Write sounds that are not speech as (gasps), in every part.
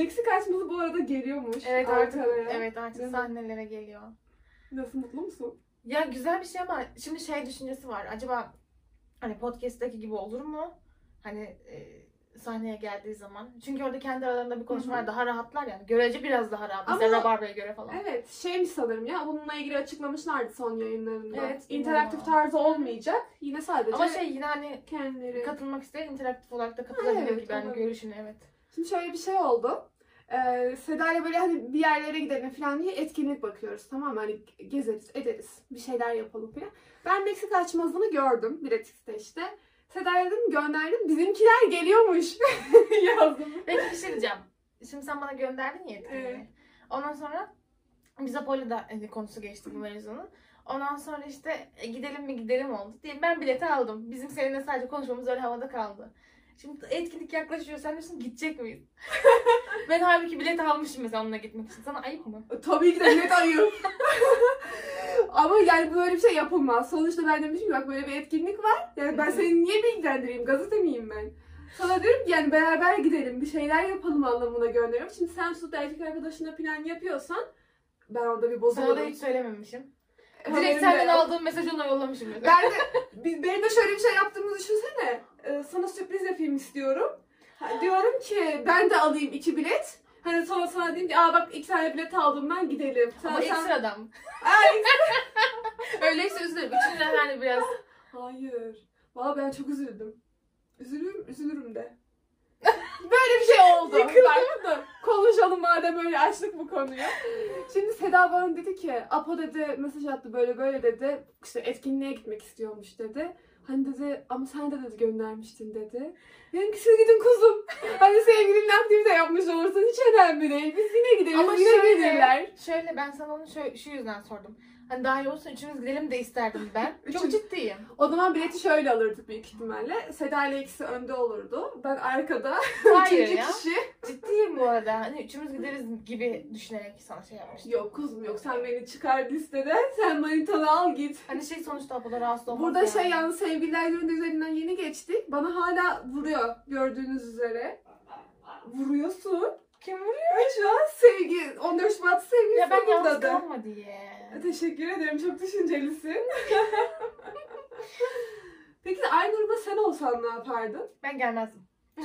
Meksika açması bu arada geliyormuş. Evet artık, Ankara'ya. evet artık Değil mi? sahnelere geliyor. Nasıl mutlu musun? Ya güzel bir şey ama şimdi şey düşüncesi var. Acaba hani podcast'taki gibi olur mu? Hani e, sahneye geldiği zaman. Çünkü orada kendi aralarında bir konuşma var. Daha rahatlar yani. Görece biraz daha rahat. Mesela Ama- Rabarba'ya göre falan. Evet, şeymiş sanırım ya. Bununla ilgili açıklamışlardı son yayınlarında. Evet, İnteraktif bilmiyorum. tarzı olmayacak. Yine sadece Ama şey yine hani kendileri. katılmak isteyen interaktif olarak da katılabiliyor Evet, gibi. Yani olabilir. görüşüne evet. Şimdi şöyle bir şey oldu. Ee, Seda ile böyle hani bir yerlere gidelim falan diye etkinlik bakıyoruz tamam mı? Hani gezeriz, ederiz, bir şeyler yapalım falan. Ben Meksika açmazını gördüm Biletix'te işte. Seda'ya dedim gönderdim. Bizimkiler geliyormuş (laughs) yazdım. Peki bir şey diyeceğim. Şimdi sen bana gönderdin ya etkinliği. Evet. Ondan sonra biz Apollo'da hani konusu geçti bu mevzunun. Ondan sonra işte e, gidelim mi gidelim oldu diye ben bileti aldım. Bizim seninle sadece konuşmamız öyle havada kaldı. Şimdi etkinlik yaklaşıyor. Sen diyorsun gidecek miyiz? (laughs) ben halbuki bilet almışım mesela onunla gitmek için. Sana ayıp mı? Tabii ki de net ayıp. (laughs) Ama yani böyle bir şey yapılmaz. Sonuçta ben demişim ki bak böyle bir etkinlik var. Yani ben seni niye bilgilendireyim? Gazete miyim ben? Sana diyorum ki yani beraber gidelim bir şeyler yapalım anlamına gönderiyorum. Şimdi sen tutup erkek arkadaşına plan yapıyorsan ben orada bir Sana da bozulurum. hiç söylememişim. Direkt de senden aldığım mesajı ona yollamışım. Ben de, (laughs) biz, benim de şöyle bir şey yaptığımı düşünsene. Ee, sana sürpriz yapayım istiyorum. Ha, diyorum ki ben de alayım iki bilet. Hani sonra sana diyeyim ki aa bak iki tane bilet aldım ben gidelim. Sen, Ama sen- ekstradan. Ay, Öyleyse üzülürüm. Üçünden hani biraz. Hayır. Valla ben çok üzüldüm. Üzülürüm, üzülürüm de. Böyle bir şey oldu. Bak, dur. Konuşalım madem öyle açtık bu konuyu. Şimdi Seda bana dedi ki, Apo dedi mesaj attı böyle böyle dedi. İşte etkinliğe gitmek istiyormuş dedi. Hani dedi ama sen de dedi göndermiştin dedi. Dedim ki siz gidin kuzum. Hani sevgilinle aktivite yapmış olursun hiç önemli değil. Biz yine gideriz Ama yine şöyle, gelirler. şöyle ben sana onu şöyle, şu yüzden sordum. Hani daha iyi olsun üçümüz gidelim de isterdim ben. (laughs) Çok Üçümüz- ciddiyim. O zaman bileti şöyle alırdık büyük ihtimalle. Seda ile ikisi önde olurdu. Ben arkada. (laughs) Hayır Üçüncü ya. kişi. Ciddiyim bu arada. Hani üçümüz gideriz gibi düşünerek sana şey yapmıştım. Yok kuzum yok sen beni çıkar listeden. Sen manitanı al git. Hani şey sonuçta Apo'da rahatsız olmaz Burada yani. şey yalnız sevgililer gününde üzerinden yeni geçtik. Bana hala vuruyor gördüğünüz üzere. Vuruyorsun. Kim vuruyor? Şu an sevgi, 14 Şubat sevgilisi Ya ben yalnız kutladı. kalma diye. Teşekkür ederim çok düşüncelisin. (laughs) Peki aynı durumda sen olsan ne yapardın? Ben gelmezdim. (laughs)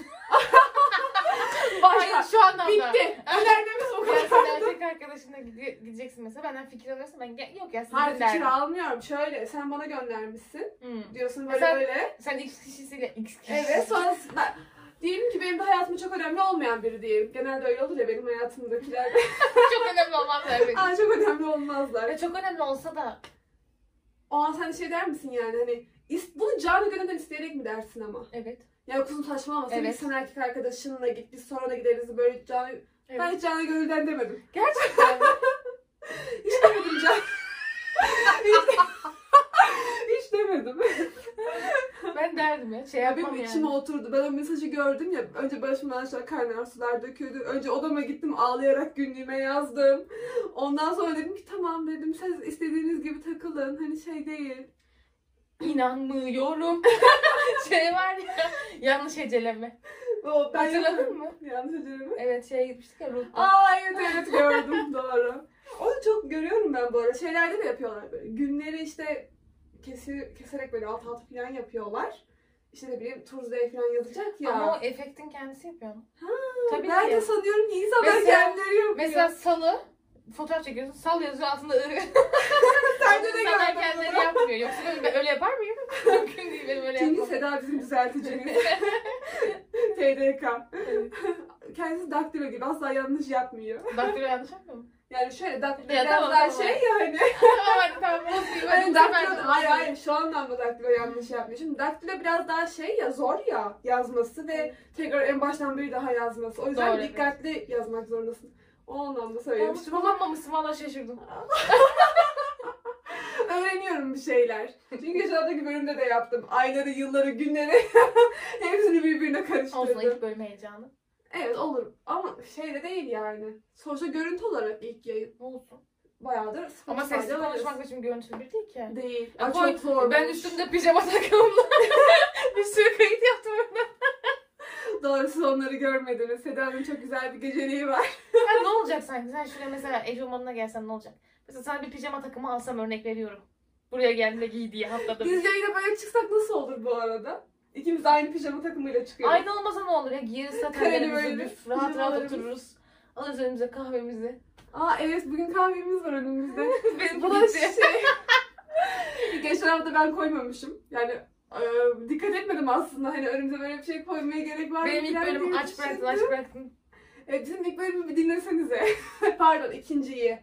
Başka. Hayır şu anlamda. Bitti. Önermemiz bu Yani kadar. sen erkek arkadaşına gide- gideceksin mesela benden fikir alıyorsun ben gel- yok ya Hayır derdim. fikir almıyorum. Şöyle sen bana göndermişsin. Hmm. Diyorsun böyle Sen- böyle. Sen X kişisiyle X kişisi. Evet sonra ben, diyelim ki benim de hayatımda çok önemli olmayan biri diyelim. Genelde öyle olur ya benim hayatımdakiler. (laughs) çok önemli olmaz evet. Aa, çok önemli olmazlar. Ve çok önemli olsa da O an sen şey der misin yani hani is- bunu canı gönülden isteyerek mi dersin ama? evet. Ya kuzum saçmalama sen, Evet. sen erkek arkadaşınla git biz sonra da gideriz böyle canı... Ben evet. hiç canı gönülden demedim. Gerçekten. (laughs) Hiç demedim can. (laughs) (laughs) hiç, demedim. (laughs) ben derdim ya. Şey Ya benim yani. içime oturdu. Ben o mesajı gördüm ya. Önce başımdan aşağı kaynar sular döküldü. Önce odama gittim ağlayarak günlüğüme yazdım. Ondan sonra dedim ki tamam dedim siz istediğiniz gibi takılın. Hani şey değil. İnanmıyorum. (laughs) şey var ya. Yanlış heceleme. O, ben Hatırladın mı? Yanlış hatırlıyorum. Evet şeye gitmiştik ya Ruth'ta. Aa evet evet gördüm doğru. Onu çok görüyorum ben bu arada. Şeylerde de yapıyorlar böyle. Günleri işte kesi, keserek böyle alt altı falan yapıyorlar. İşte ne bileyim Tuesday falan yazacak ya. Ama o efektin kendisi yapıyor. Ha, Tabii ben de ki. sanıyorum ki insanlar Mesela- kendileri yapıyor. Mesela salı fotoğraf çekiyorsun. Sal yazıyor altında ırı. (laughs) Sende de İnsanlar gördüm kendileri bunu. yapmıyor. Yoksa ben, ben öyle yapar mıyım? (laughs) Mümkün değil benim öyle yapmam. Seda bizim düzelticimiz. (laughs) TDK. Evet. Kendisi daktilo gibi asla yanlış yapmıyor. (laughs) Daktilo yanlış yapmıyor mu? Yani şöyle daktilo Ya biraz tamam, daha tamam. şey ya hani. (laughs) Hadi tamam. Hadi (laughs) Hani bu sefer de daktilo, hayır hayır şu anlamda daktilo yanlış yapmıyor. Şimdi daktilo biraz daha şey ya zor ya yazması ve tekrar en baştan bir daha yazması. O yüzden Doğru, evet. dikkatli yazmak zorundasın. O anlamda söylemiştim kullanmamışsın valla şaşırdım. öğreniyorum bir şeyler. Çünkü aşağıdaki bölümde de yaptım. Ayları, yılları, günleri hepsini birbirine Olsun karıştırdım. ilk bölüm heyecanı. Evet olur ama şey de değil yani. Sonuçta görüntü olarak ilk yayın Olsun. bayağıdır Ama Spotify'da sesli varız. konuşmak da şimdi görüntülü bir değil ki. Değil. Ay, koy, çok zor. Ben üstümde pijama takımımla (laughs) bir sürü kayıt yaptım. (laughs) doğru siz onları görmediniz. Seda'nın çok güzel bir geceliği var. Ya ne olacak sanki? Sen şuraya mesela eşofmanına gelsen ne olacak? Mesela sana bir pijama takımı alsam örnek veriyorum. Buraya geldiğinde giy diye haftada. Biz yayına böyle çıksak nasıl olur bu arada? İkimiz aynı pijama takımıyla çıkıyoruz. Aynı olmasa ne olur ya? Giyeriz satenlerimizi, böyle büf, rahat rahat otururuz. Alırız önümüze kahvemizi. Aa evet bugün kahvemiz var önümüzde. (laughs) Benim Bu da şey. Geçen hafta ben koymamışım. Yani e, dikkat etmedim aslında. Hani önümüze böyle bir şey koymaya gerek var mı? Benim ilk falan bölümü aç bıraktın, düşündüm. aç bıraktın. E, bizim ilk bölümü bir dinlesenize. (laughs) Pardon ikinciyi.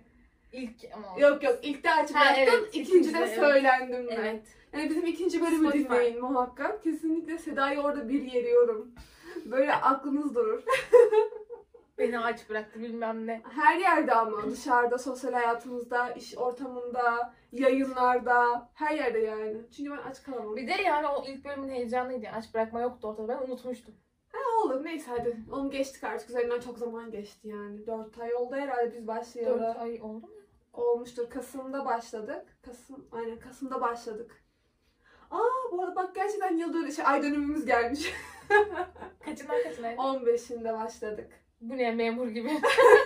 İlk ama. Yok yok ilk de aç Ha, bıraktım. evet, ikincide ikincide, evet. söylendim ben. Evet. Yani bizim ikinci bölümü Spotify. dinleyin muhakkak. Kesinlikle Seda'yı orada bir yeriyorum. Böyle aklınız durur. (laughs) Beni aç bıraktı bilmem ne. Her yerde ama dışarıda, sosyal hayatımızda, iş ortamında, yayınlarda, her yerde yani. Çünkü ben aç kalamam. Bir de yani o ilk bölümün heyecanıydı. Aç bırakma yoktu ortada. Ben unutmuştum. Ha, olur neyse hadi. Onu geçtik artık. Üzerinden çok zaman geçti yani. 4 ay oldu herhalde biz başlayalı. 4 ay oldu mu? Olmuştur. Kasım'da başladık. Kasım, aynen Kasım'da başladık. Aa bu arada bak gerçekten yıl dönümü, şey, ay dönümümüz gelmiş. Kaçından kaçına? 15'inde başladık. Bu ne memur gibi.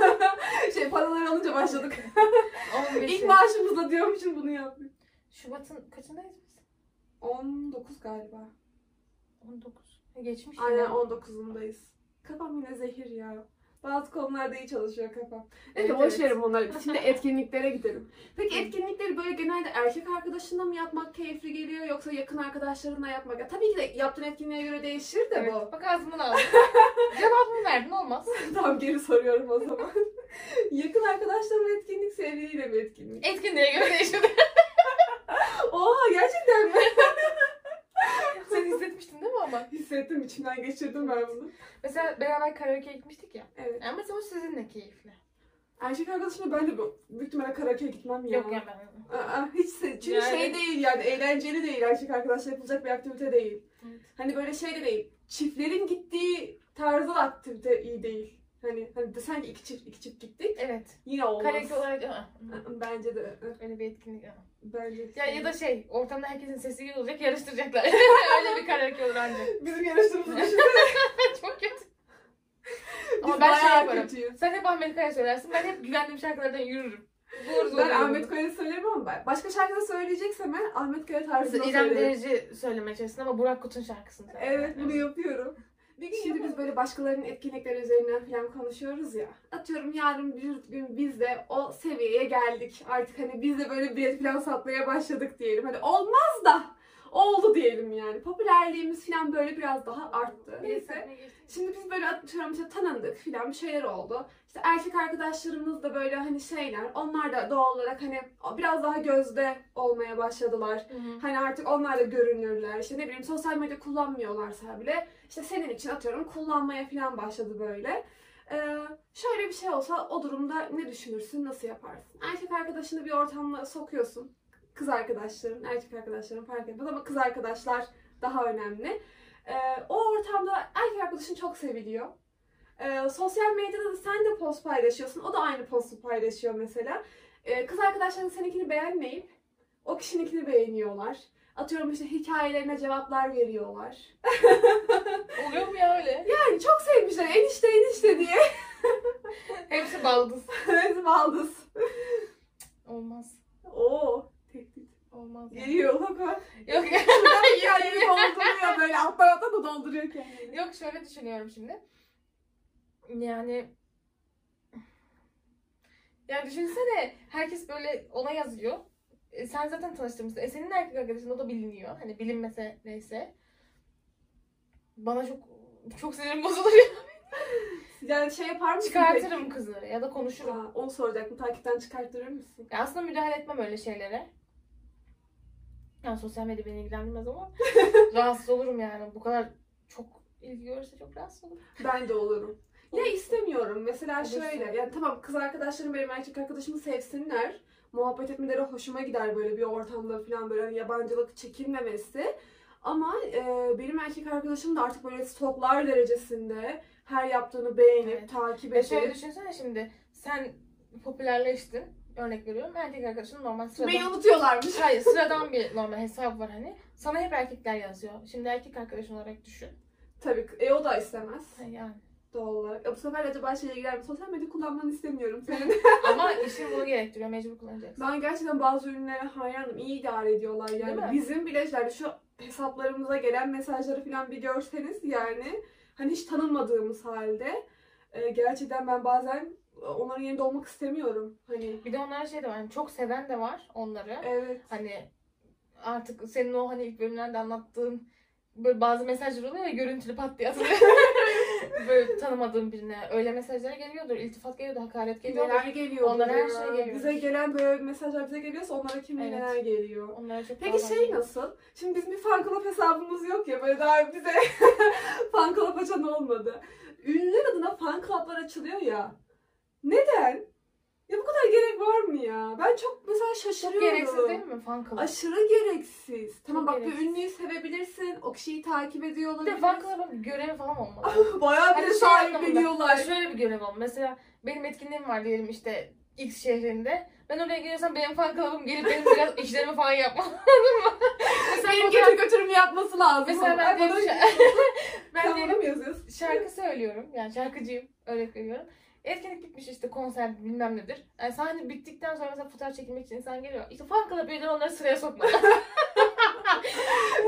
(laughs) şey paralar alınca başladık. (laughs) 15. İlk maaşımızla diyormuşum bunu yaptık. Şubat'ın kaçındayız biz? 19 galiba. 19. Ha, Geçmiş Aynen yine. 19'undayız. Kafam yine zehir ya. Bazı konularda iyi çalışıyor kafam. Evet, Neyse boş evet. verin bunları. (laughs) Şimdi etkinliklere gidelim. Peki etkinlikleri böyle genelde erkek arkadaşınla mı yapmak keyifli geliyor yoksa yakın arkadaşlarınla yapmak? Ya, tabii ki de yaptığın etkinliğe göre değişir de Evet. bu. Bak ağzımdan aldım. (laughs) Cevabımı verdin olmaz. (laughs) tamam geri soruyorum o zaman. yakın arkadaşla mı etkinlik, sevgiliyle mi etkinlik? Etkinliğe göre değişiyor. Oha gerçekten mi? Hissetmiştin değil mi ama? Hissettim içimden geçirdim ben bunu. Mesela beraber karaoke'ye gitmiştik ya. Evet. Ama mesela o sizinle keyifli. Erkek arkadaşımla ben de bu- büyük ihtimalle karaoke'ye gitmem ya. Yok ya ben. Aa, hiç se- çünkü Yani- şey değil yani eğlenceli değil erkek arkadaşla yapılacak bir aktivite değil. Evet. Hani böyle şey de değil. Çiftlerin gittiği tarzda da aktivite iyi değil. Hani hani desen ki iki çift iki çift gittik Evet. yine olmaz. Karaoke olarak ı, ı, Bence de öyle bir etkinlik. ı. bence. Ya ya da şey ortamda herkesin sesi iyi olacak yarıştıracaklar. (laughs) öyle bir karaoke olur ancak. bizim yarıştığımızı düşünsene. (laughs) Çok kötü. Biz Ama ben şey bayağı yaparım. kötüyüz. Sen hep Ahmet Kaya söylersin. Ben hep güvendiğim şarkılardan yürürüm. Zor zor Ben. Ahmet Kaya'yı söylerim ama ben başka şarkı da söyleyeceksem ben Ahmet Kaya tarzında Mesela İrem söylerim. Derici söylemeye çalışsın ama Burak Kut'un şarkısını. Evet bunu yapıyorum. Bir gün Şimdi biz böyle başkalarının etkinlikleri üzerinden falan konuşuyoruz ya. Atıyorum yarın bir gün biz de o seviyeye geldik. Artık hani biz de böyle bilet falan satmaya başladık diyelim. Hani olmaz da oldu diyelim yani. Popülerliğimiz falan böyle biraz daha arttı. Neyse. Şimdi biz böyle atıyorum işte tanındık filan bir şeyler oldu. İşte erkek arkadaşlarımız da böyle hani şeyler. Onlar da doğal olarak hani biraz daha gözde olmaya başladılar. Hı hı. Hani artık onlar da görünürler. İşte ne bileyim sosyal medya kullanmıyorlarsa bile işte senin için atıyorum kullanmaya falan başladı böyle. Ee, şöyle bir şey olsa o durumda ne düşünürsün, nasıl yaparsın? Erkek arkadaşını bir ortamda sokuyorsun. Kız arkadaşların, erkek arkadaşların fark etmez ama kız arkadaşlar daha önemli. Ee, o ortamda erkek arkadaşın çok seviliyor. Ee, sosyal medyada da sen de post paylaşıyorsun. O da aynı postu paylaşıyor mesela. Ee, kız arkadaşların seninkini beğenmeyip o kişininkini beğeniyorlar. Atıyorum işte hikayelerine cevaplar veriyorlar. (laughs) Oluyor mu ya öyle? Yani çok sevmişler enişte enişte diye. (laughs) Hepsi baldız. (laughs) Bizim aldız. Olmaz. Oo tehdit. Olmaz. Geliyor bak bak. Yok ya. Şuradan hikayeyi dolduruyor böyle alttan alta da dolduruyor kendini. Yok şöyle düşünüyorum şimdi. Yani ya düşünsene herkes böyle ona yazıyor. E, sen zaten tanıştırmışsın. E, senin erkek arkadaşın o da biliniyor. Hani bilinmese neyse. Bana çok çok sinirim (laughs) bozulur ya. Yani şey yapar mısın Çıkartırım kızı ya da peki? konuşurum. Aa, onu soracaktım. Takipten çıkarttırır mısın? Ya aslında müdahale etmem öyle şeylere. Yani sosyal medya beni ilgilendirmez ama (laughs) rahatsız olurum yani. Bu kadar çok ilgi görürse çok rahatsız olurum. Ben de olurum. Ya istemiyorum. Mesela Olursun. şöyle. Yani tamam kız arkadaşlarım benim erkek arkadaşımı sevsinler. Muhabbet etmeleri hoşuma gider böyle bir ortamda falan böyle hani yabancılık çekilmemesi. Ama e, benim erkek arkadaşım da artık böyle stoklar derecesinde her yaptığını beğenip Evet. takip Ve şöyle edip düşünsene şimdi sen popülerleştin. Örnek veriyorum. Erkek arkadaşın normal sıradan. beni unutuyorlarmış. Hayır (laughs) sıradan bir normal hesap var hani. Sana hep erkekler yazıyor. Şimdi erkek arkadaşın olarak düşün. Tabii e, o da istemez Yani. Doğal olarak. E, bu sefer acaba şeye girer mi? Sosyal medya kullanmanı istemiyorum senin. (laughs) Ama (laughs) işin bunu gerektiriyor. Mecbur kullanacaksın. ben gerçekten bazı ürünlere hayranım. İyi idare ediyorlar Değil yani. mi? Bizim bile yani şu hesaplarımıza gelen mesajları falan bir görseniz yani hani hiç tanınmadığımız halde e, gerçekten ben bazen onların yerinde olmak istemiyorum. Hani Bir de onlara şey de var. hani çok seven de var onları. evet. Hani artık senin o hani ilk bölümlerde anlattığın böyle bazı mesajlar oluyor ya görüntülü pat diye atılıyor. (laughs) böyle tanımadığın birine öyle mesajlar geliyordur. iltifat geliyordur, hakaret geliyordur. Neler geliyor Onlara her şey geliyor. Bize gelen böyle mesajlar bize geliyorsa onlara kim Evet. neler geliyor. Onlara çok Peki şey geliyor. nasıl? Şimdi bizim bir fan club hesabımız yok ya böyle daha bize (laughs) fan club açan olmadı. Ünlüler adına fan club'lar açılıyor ya. Neden? Ya bu kadar gerek var mı ya? Ben çok mesela Çok şaşırıyorum. gereksiz değil mi fan club? Aşırı gereksiz. Tamam bak gereksiz. bir ünlüyü sevebilirsin. O kişiyi takip ediyor Bir de olabilirsin. fan club'ın görevi falan olmalı. Bayağı bir Hani şey anlamında, sahipleniyorlar. Şöyle bir görev olmalı. Mesela benim etkinliğim var diyelim işte X şehrinde. Ben oraya geliyorsam benim fan club'ım gelip benim biraz (laughs) işlerimi falan yapmalı. (laughs) Mesela Benim fotoğraf- getir götürümü yapması lazım. Mesela ben Ay, diyelim, bana- şa- (laughs) ben Sen diyelim bana mı yazıyorsun? şarkı söylüyorum. Yani şarkıcıyım. Örnek veriyorum. Etkinlik bitmiş işte konser bilmem nedir. Yani sahne bittikten sonra mesela fotoğraf çekilmek için insan geliyor. İşte fan club üyeleri onları sıraya sokmalı. (laughs)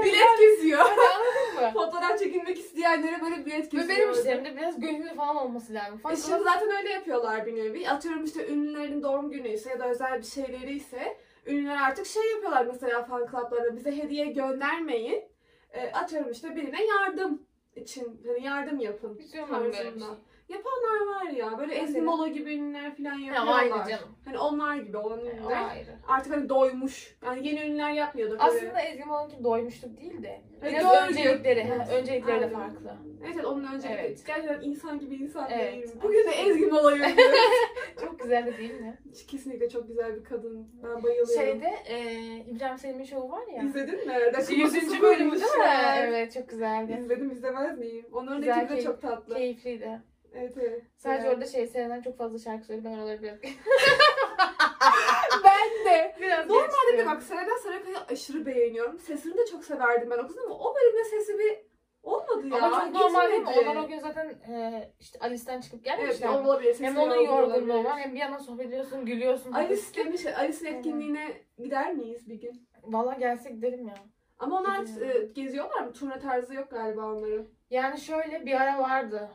Bilet. Anladın mı? (laughs) Fotoğraf çekilmek isteyenlere böyle bilet Ve geziyor. benim işlerimde biraz gönüllü falan olması lazım. Fan E şimdi zaten öyle yapıyorlar bir nevi. Atıyorum işte ünlülerin doğum günü ise ya da özel bir şeyleri ise ünlüler artık şey yapıyorlar mesela fan club'lara bize hediye göndermeyin. E, atıyorum işte birine yardım için hani yardım yapın. istiyorum ben böyle bir şey. Yapanlar var ya böyle Ezgi Mesela? Mola gibi ünlüler falan Ya yapıyorlar. aynı canım. Hani onlar gibi olan ünlüler. ayrı. Artık hani doymuş. Yani yeni ünlüler yapmıyordur. böyle. Aslında Ezgi Molan'ınki doymuşluk değil de Evet, biraz doğru öncelikleri, ha, öncelikleri de farklı. Evet, evet onun önce Evet. gerçekten insan gibi insan Evet. değil. Bugün de Ezgi Mola'yı (laughs) Çok güzel de değil mi? Kesinlikle çok güzel bir kadın. Ben bayılıyorum. Şeyde e, İbrahim Selim'in şovu var ya. İzledin mi? Rakı 100. masası bölümü değil mi? Evet çok güzeldi. İzledim izlemez miyim? Onların Güzel, ekibi de çok tatlı. Keyifliydi. Evet evet. Sadece Evet. orada şey Serenay çok fazla şarkı söyledi. Ben oraları biraz (laughs) ben de. biraz Normalde geçtim. bak Serenay Sarıkaya'yı aşırı beğeniyorum. Sesini de çok severdim ben o kızın ama o bölümde sesi bir olmadı ya. Ama çok normal değil mi? Onlar o gün zaten e, işte Alice'den çıkıp Evet gelmişler. olabilir. Sesi hem onun yorgun yorgunluğu olabilir. var hem bir yandan sohbet ediyorsun, gülüyorsun. Alice (laughs) demiş, Alice'in etkinliğine gider miyiz bir gün? Valla gelse gidelim ya. Ama onlar e, geziyorlar mı? Turne tarzı yok galiba onların. Yani şöyle bir ara vardı.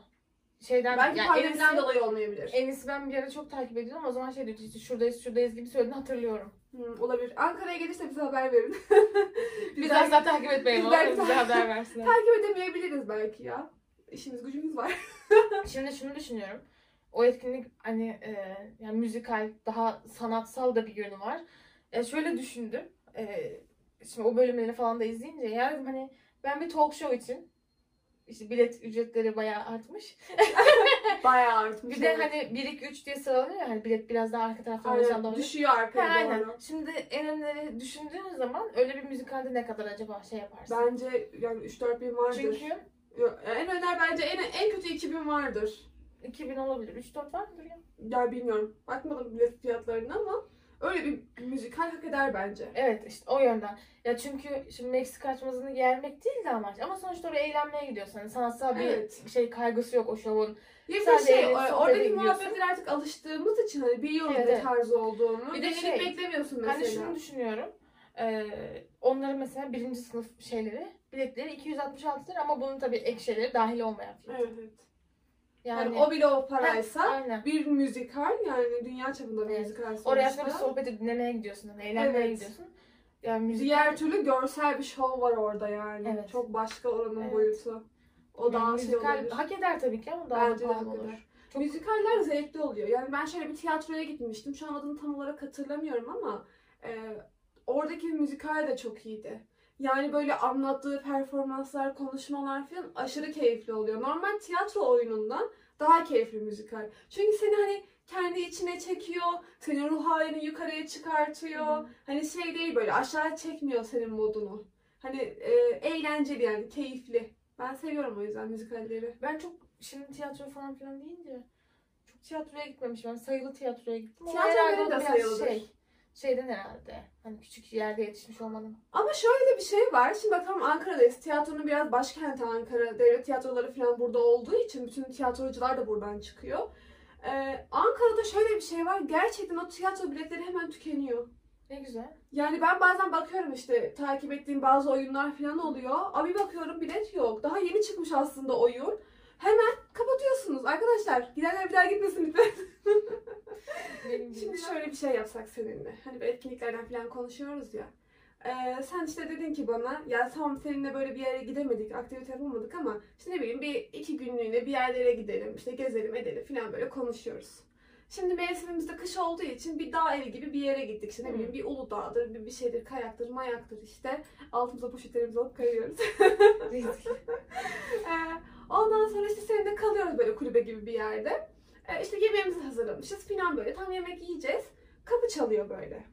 Şeyden Belki yani pandemiden Enis'i, dolayı olmayabilir. Enis'i ben bir ara çok takip ediyordum. O zaman şey diyordu işte şuradayız şuradayız gibi söylediğini hatırlıyorum. Hmm, olabilir. Ankara'ya gelirse bize haber verin. (laughs) Biz belki asla takip etmeyelim biz belki- bize haber (laughs) versinler. takip edemeyebiliriz belki ya. İşimiz gücümüz var. (laughs) Şimdi şunu düşünüyorum. O etkinlik hani e, yani müzikal daha sanatsal da bir yönü var. E, şöyle düşündüm. E, şimdi o bölümleri falan da izleyince ya dedim hani ben bir talk show için işte bilet ücretleri bayağı artmış. (laughs) Bayağı artmış. Bir de hani 1 2 3 diye sıralanıyor ya hani bilet biraz daha arka tarafta Aynen, olursan da düşüyor Ha, arkaya aynen. doğru. Şimdi en önemli düşündüğün zaman öyle bir müzikalde ne kadar acaba şey yaparsın? Bence yani 3-4 bin vardır. Çünkü En öner bence en, en kötü 2000 vardır. 2000 olabilir. 3-4 var mıdır ya? Ya bilmiyorum. Bakmadım bilet fiyatlarına ama öyle bir müzikal hak eder bence. Evet işte o yönden. Ya çünkü şimdi Meksika açmazını yermek değil de amaç. Ama sonuçta oraya eğlenmeye gidiyorsun. Hani sanatsal bir Evet. şey kaygısı yok o şovun. Ya bir Sadece şey, eğlenip o- sohbet oradaki ediyorsun. muhabbetlere artık alıştığımız için hani biliyoruz Evet, ne evet. tarzı olduğunu. Bir Bir de de şey, beklemiyorsun mesela. Hani şunu düşünüyorum. Ee, onların mesela birinci sınıf şeyleri, biletleri 266 lira ama bunun tabii ek şeyleri dahil olmayan fiyat. Evet. Yani, Yani, o bile o paraysa aynen. bir müzikal yani dünya çapında bir Evet. müzikal sonuçta. Oraya aslında bir sohbeti dinlemeye gidiyorsun. Hani eğlenmeye Evet. gidiyorsun. Yani müzik Diğer türlü görsel bir şov var orada yani. Evet. Çok başka oranın Evet. boyutu. O daha yani şey müzikal olabilir. hak eder tabii ki ama daha Bence pahalı olur. eder. Çok- Müzikaller zevkli oluyor. Yani ben şöyle bir tiyatroya gitmiştim. Şu an adını tam olarak hatırlamıyorum ama e, oradaki müzikal de çok iyiydi. Yani böyle anlattığı performanslar, konuşmalar falan aşırı keyifli oluyor. Normal tiyatro oyunundan daha keyifli müzikal. Çünkü seni hani kendi içine çekiyor, senin ruh halini yukarıya çıkartıyor. Hı. Hani şey değil böyle aşağı çekmiyor senin modunu. Hani e, eğlenceli yani keyifli. Ben seviyorum o yüzden müzikalleri. Ben çok şimdi tiyatro falan filan deyince çok tiyatroya gitmemişim. Ben sayılı tiyatroya gittim. Tiyatro benim de biraz sayılıdır. Şey, şeyden herhalde. Hani küçük yerde yetişmiş olmanın. Ama şöyle de bir şey var. Şimdi bak tamam Ankara'dayız. Tiyatronun biraz başkenti Ankara. Devlet tiyatroları falan burada olduğu için bütün tiyatrocular da buradan çıkıyor. Ee, Ankara'da şöyle bir şey var. Gerçekten o tiyatro biletleri hemen tükeniyor. Ne güzel. Yani ben bazen bakıyorum işte takip ettiğim bazı oyunlar falan oluyor. Abi bakıyorum bilet yok. Daha yeni çıkmış aslında oyun. Hemen kapatıyorsunuz. Arkadaşlar gidenler bir daha gitmesin lütfen. (laughs) Benim. Şimdi şöyle bir şey yapsak seninle. Hani böyle etkinliklerden falan konuşuyoruz ya. Ee, sen işte dedin ki bana ya tamam seninle böyle bir yere gidemedik, aktivite yapamadık ama işte ne bileyim bir iki günlüğüne bir yerlere gidelim, işte gezelim edelim falan böyle konuşuyoruz. Şimdi mevsimimizde kış olduğu için bir dağ evi gibi bir yere gittik. İşte ne bileyim bir Uludağ'dır, bir, bir şeydir, kayaktır, mayaktır işte. Altımıza poşetlerimizi alıp kayıyoruz. (laughs) Ee, ondan sonra işte seninle kalıyoruz böyle kulübe gibi bir yerde. Ee, işte yemeğimizi hazırlamışız falan böyle. Tam yemek yiyeceğiz. Kapı çalıyor böyle.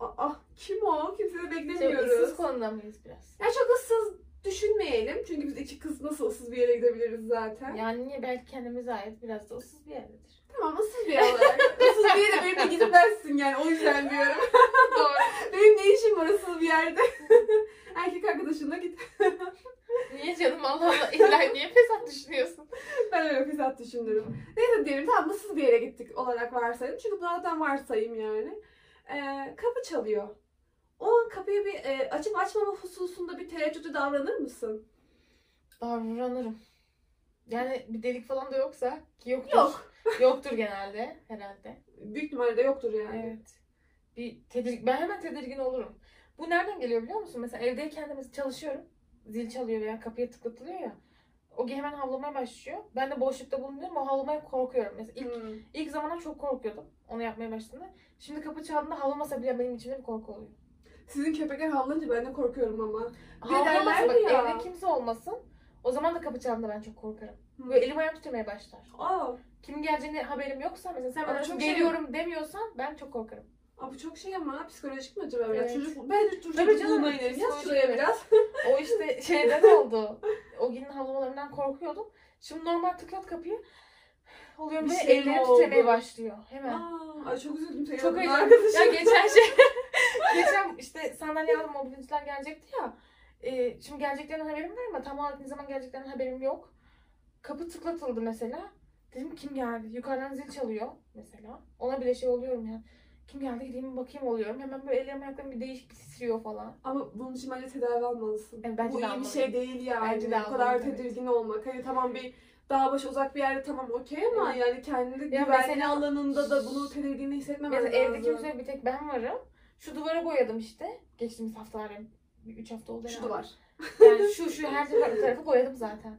Aa, kim o? Kimse de beklemiyoruz. ıssız konuda mıyız biraz? ya çok ıssız düşünmeyelim. Çünkü biz iki kız nasıl ıssız bir yere gidebiliriz zaten. Yani niye belki kendimize ait biraz da ıssız bir yerdedir. Tamam ıssız bir yer olarak. (laughs) ıssız bir yere benimle gidemezsin yani o yüzden diyorum. (laughs) Doğru. Benim ne işim var ıssız bir yerde? Erkek arkadaşınla git. Niye canım Allah Allah illa niye fesat düşünüyorsun? Ben öyle fesat düşünürüm. Neyse diyelim tamam ıssız bir yere gittik olarak varsayalım. Çünkü bu zaten varsayım yani. Ee, kapı çalıyor. O an kapıyı bir e, açıp açmama hususunda bir tereddütlü davranır mısın? Davranırım. Yani bir delik falan da yoksa ki yoktur. Yok. Yoktur genelde herhalde. Büyük ihtimalle de yoktur yani. Evet. Bir tedir ben hemen tedirgin olurum. Bu nereden geliyor biliyor musun? Mesela evdeyken de mesela çalışıyorum. Zil çalıyor veya kapıya tıklatılıyor ya. O hemen havlamaya başlıyor. Ben de boşlukta bulunuyorum. O havlamaya korkuyorum. Mesela ilk, Hmm. ilk zamanlar çok korkuyordum. Onu yapmaya başladığımda. Şimdi kapı çaldığında havlamasa bile benim içimde bir korku oluyor. Sizin köpekler havlayınca ben de korkuyorum ama. Havlamasın bak ya. evde kimse olmasın. O zaman da kapı çaldığında ben çok korkarım. Hmm. Böyle elim ayağım titremeye başlar. Aa, Kim geleceğine haberim yoksa mesela sen bana şey- geliyorum demiyorsan ben çok korkarım. Aa, bu çok şey ama psikolojik mi acaba biraz? Evet. Çocuk, bence dur Tabii çocukluğuna canım, inelim. Yaz şuraya evet. biraz. O işte (laughs) şeyden oldu. O günün havlamalarından korkuyordum. Şimdi normal tıklat kapıyı. Oluyorum Bir ve şey mi ellerim oldu? titremeye başlıyor. Hemen. Aa, ay çok üzüldüm seni. Çok heyecanlı. arkadaşım. Ya geçen şey, (laughs) (laughs) geçen işte sandalye aldım mobilyacılar gelecekti ya. Ee, şimdi geleceklerinden haberim var ama tam olarak ne zaman geleceklerinden haberim yok. Kapı tıklatıldı mesela. Dedim kim geldi? Yukarıdan zil çalıyor mesela. Ona bile şey oluyorum ya. Kim geldi gideyim bakayım oluyorum. Hemen böyle ellerim ayaklarım bir değişik bir titriyor falan. Ama bunun için bence tedavi almalısın. Evet, bence Bu iyi bir şey değil yani. Bence de Bu kadar almalıyım, evet. tedirgin olmak. Hani tamam bir dağ başı uzak bir yerde tamam okey ama Evet. yani kendini Ya güvenli mesela- alanında da bunu tedirginliği hissetmemen Mesela lazım. evde kimse bir tek ben varım. Şu duvara boyadım işte. Geçtiğimiz haftalar, bir üç hafta oldu Şu herhalde. duvar. Yani şu şu her tarafı boyadım zaten.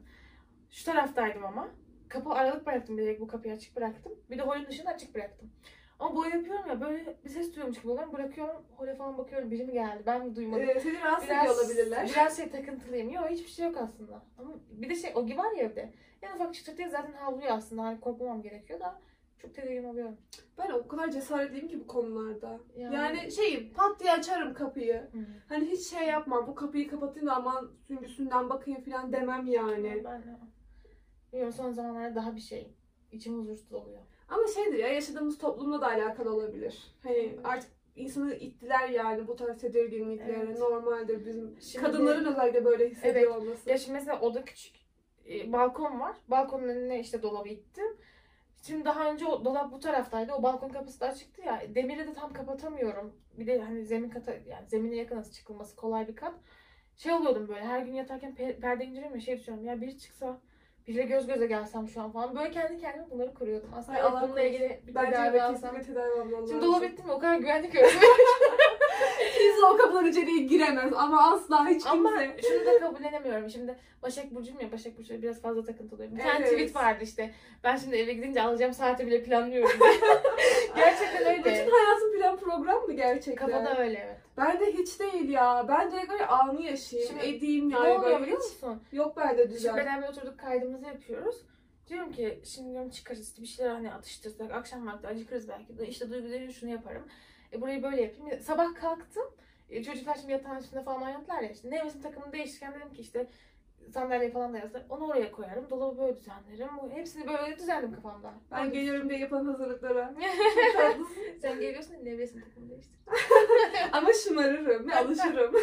Şu taraftaydım ama. Kapı aralık bıraktım direkt bu kapıyı açık bıraktım. Bir de holün dışını açık bıraktım. Ama boya yapıyorum ya böyle bir ses duyuyormuş gibi oluyorum. Bırakıyorum hole falan bakıyorum biri mi geldi ben mi duymadım. Ee, seni rahatsız ediyor olabilirler. Biraz şey takıntılıyım. Yok hiçbir şey yok aslında. Ama bir de şey o gibi var ya evde. En ufak çıtırtıya zaten havlıyor aslında. Hani korkmamam gerekiyor da çok tedirgin oluyorum. Ben o kadar cesaretliyim ki bu konularda. Yani- Yani, şey pat diye açarım kapıyı. Hı. Hani hiç şey yapmam. Bu kapıyı kapatayım da aman süngüsünden bakayım falan demem yani. Ben de. Bilmiyorum son zamanlarda daha bir şey. İçim huzursuz oluyor. Ama şeydir ya yaşadığımız toplumla da alakalı olabilir. Hani artık insanı ittiler yani bu tarz tedirginliklere. Evet. Normaldir bizim Şimdi- kadınların özellikle böyle hissediyor olması. Ya şimdi mesela oda küçük. e, balkon var. Balkonun önüne işte dolabı ittim. Şimdi daha önce o dolap bu taraftaydı. O balkon kapısı da açıktı ya. Demiri de tam kapatamıyorum. Bir de hani zemin kata yani zemine yakınız çıkılması kolay bir kat. Şey oluyordum böyle her gün yatarken pe- perde indiriyorum ya şey düşünüyorum ya biri çıksa biriyle göz göze gelsem şu an falan. Böyle kendi kendime bunları kuruyordum. Aslında Ay, bununla ilgili bir Bence tedavi alsam. kesinlikle tedavi alman Şimdi dolap ettim o kadar güvenlik öğretmeni. (laughs) Kimse o kapıların içeriye giremez ama asla hiç Ama kimse. şunu da kabullenemiyorum. Şimdi Başak Burcu'yum ya. Başak Burcu'ya biraz fazla takıntılıyım. Bir tane Evet. tweet vardı işte. Ben şimdi eve gidince alacağım saati bile planlıyorum. (laughs) Gerçekten öyle. Bütün hayatın plan program mı gerçekten? Kafada öyle evet. Ben de hiç değil ya. Ben direkt böyle anı yaşayayım, Şimdi edeyim Ne yani oluyor böyle biliyor hiç. musun? Yok bende Şimdi düzen. beraber oturduk kaydımızı yapıyoruz. Diyorum ki şimdi diyorum çıkarız işte bir şeyler hani atıştırsak akşam vakti acıkırız belki de işte duygu derin şunu yaparım. E burayı böyle yapayım. Sabah kalktım. E, çocuklar şimdi yatağın üstünde falan oynadılar ya işte. Nevresim takımını değiştirirken dedim ki işte sandalye falan da yazılır. Onu oraya koyarım. Dolabı böyle düzenlerim. Hepsini böyle düzenledim kafamda. Ben geliyorum diye yapan hazırlıklara. (laughs) Sen geliyorsun nevresim takımı değiştir. (laughs) Ama şımarırım ve (laughs) alışırım.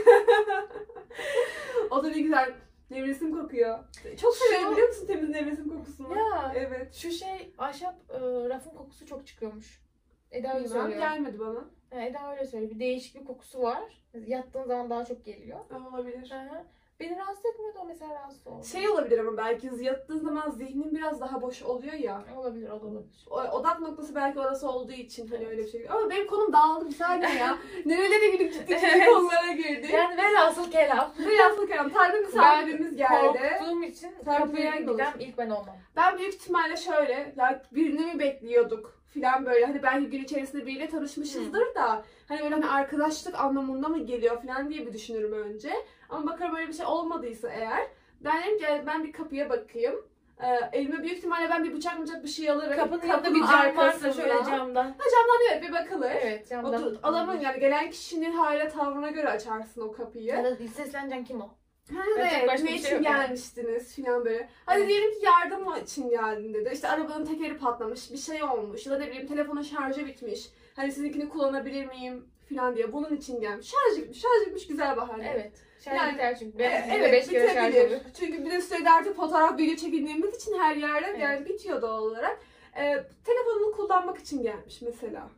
o da ne güzel nevresim kokuyor. Çok severim Şu- biliyor musun temiz nevresim kokusunu? Ya Evet. şu şey ahşap e, rafın kokusu çok çıkıyormuş. Eda öyle Bilmem, söylüyor. gelmedi bana. Ha, Eda öyle söylüyor. Bir değişik bir kokusu var. Yattığın zaman daha çok geliyor. Olabilir. Hı hı. Beni rahatsız etmiyordu o mesela rahatsız oldu. Şey olabilir ama belki yattığın zaman zihnin biraz daha boş oluyor ya. Olabilir o da olabilir. O- Odak noktası belki orası olduğu için hani öyle bir şey. Ama benim konum dağıldı bir saniye ya. (laughs) Nerelere gidip gittik Evet. evet. konulara girdik. Yani velhasıl kelam. (laughs) Ve yazlık kelam. Tarih misafirimiz geldi. Korktuğum için Sen kapıya giden ilk ben olmam. Ben büyük ihtimalle şöyle, ya birini mi bekliyorduk filan böyle. Hani belki gün içerisinde biriyle tanışmışızdır da hani böyle hani arkadaşlık anlamında mı geliyor filan diye bir düşünürüm önce. Ama bakarım öyle bir şey olmadıysa eğer. Ben dedim ki ben bir kapıya bakayım. Ee, elime büyük ihtimalle ben bir bıçak bıçak bir şey alırım. Kapının yanında bir cam varsa şöyle camdan. Ha camdan evet bir bakılır. Evet camdan. du- adamın yani gelen kişinin hale tavrına göre açarsın o kapıyı. Ya da sesleneceksin kim o? Evet, ne bir için şey gelmiştiniz filan böyle. Hadi Evet. diyelim ki yardım için geldin dedi. İşte arabanın tekeri patlamış, bir şey olmuş ya da ne bileyim telefonun şarjı bitmiş. Hani sizinkini kullanabilir miyim filan diye bunun için gelmiş. Şarj bitmiş, şarj bitmiş güzel bahane. Evet. Şarj Yani- biter çünkü. E, Ben evet, evet, beş kere şarj oluyor. Çünkü bir de sürekli artık fotoğraf video çekindiğimiz için her yerde Evet. yani bitiyor doğal olarak. E, telefonunu kullanmak için gelmiş mesela.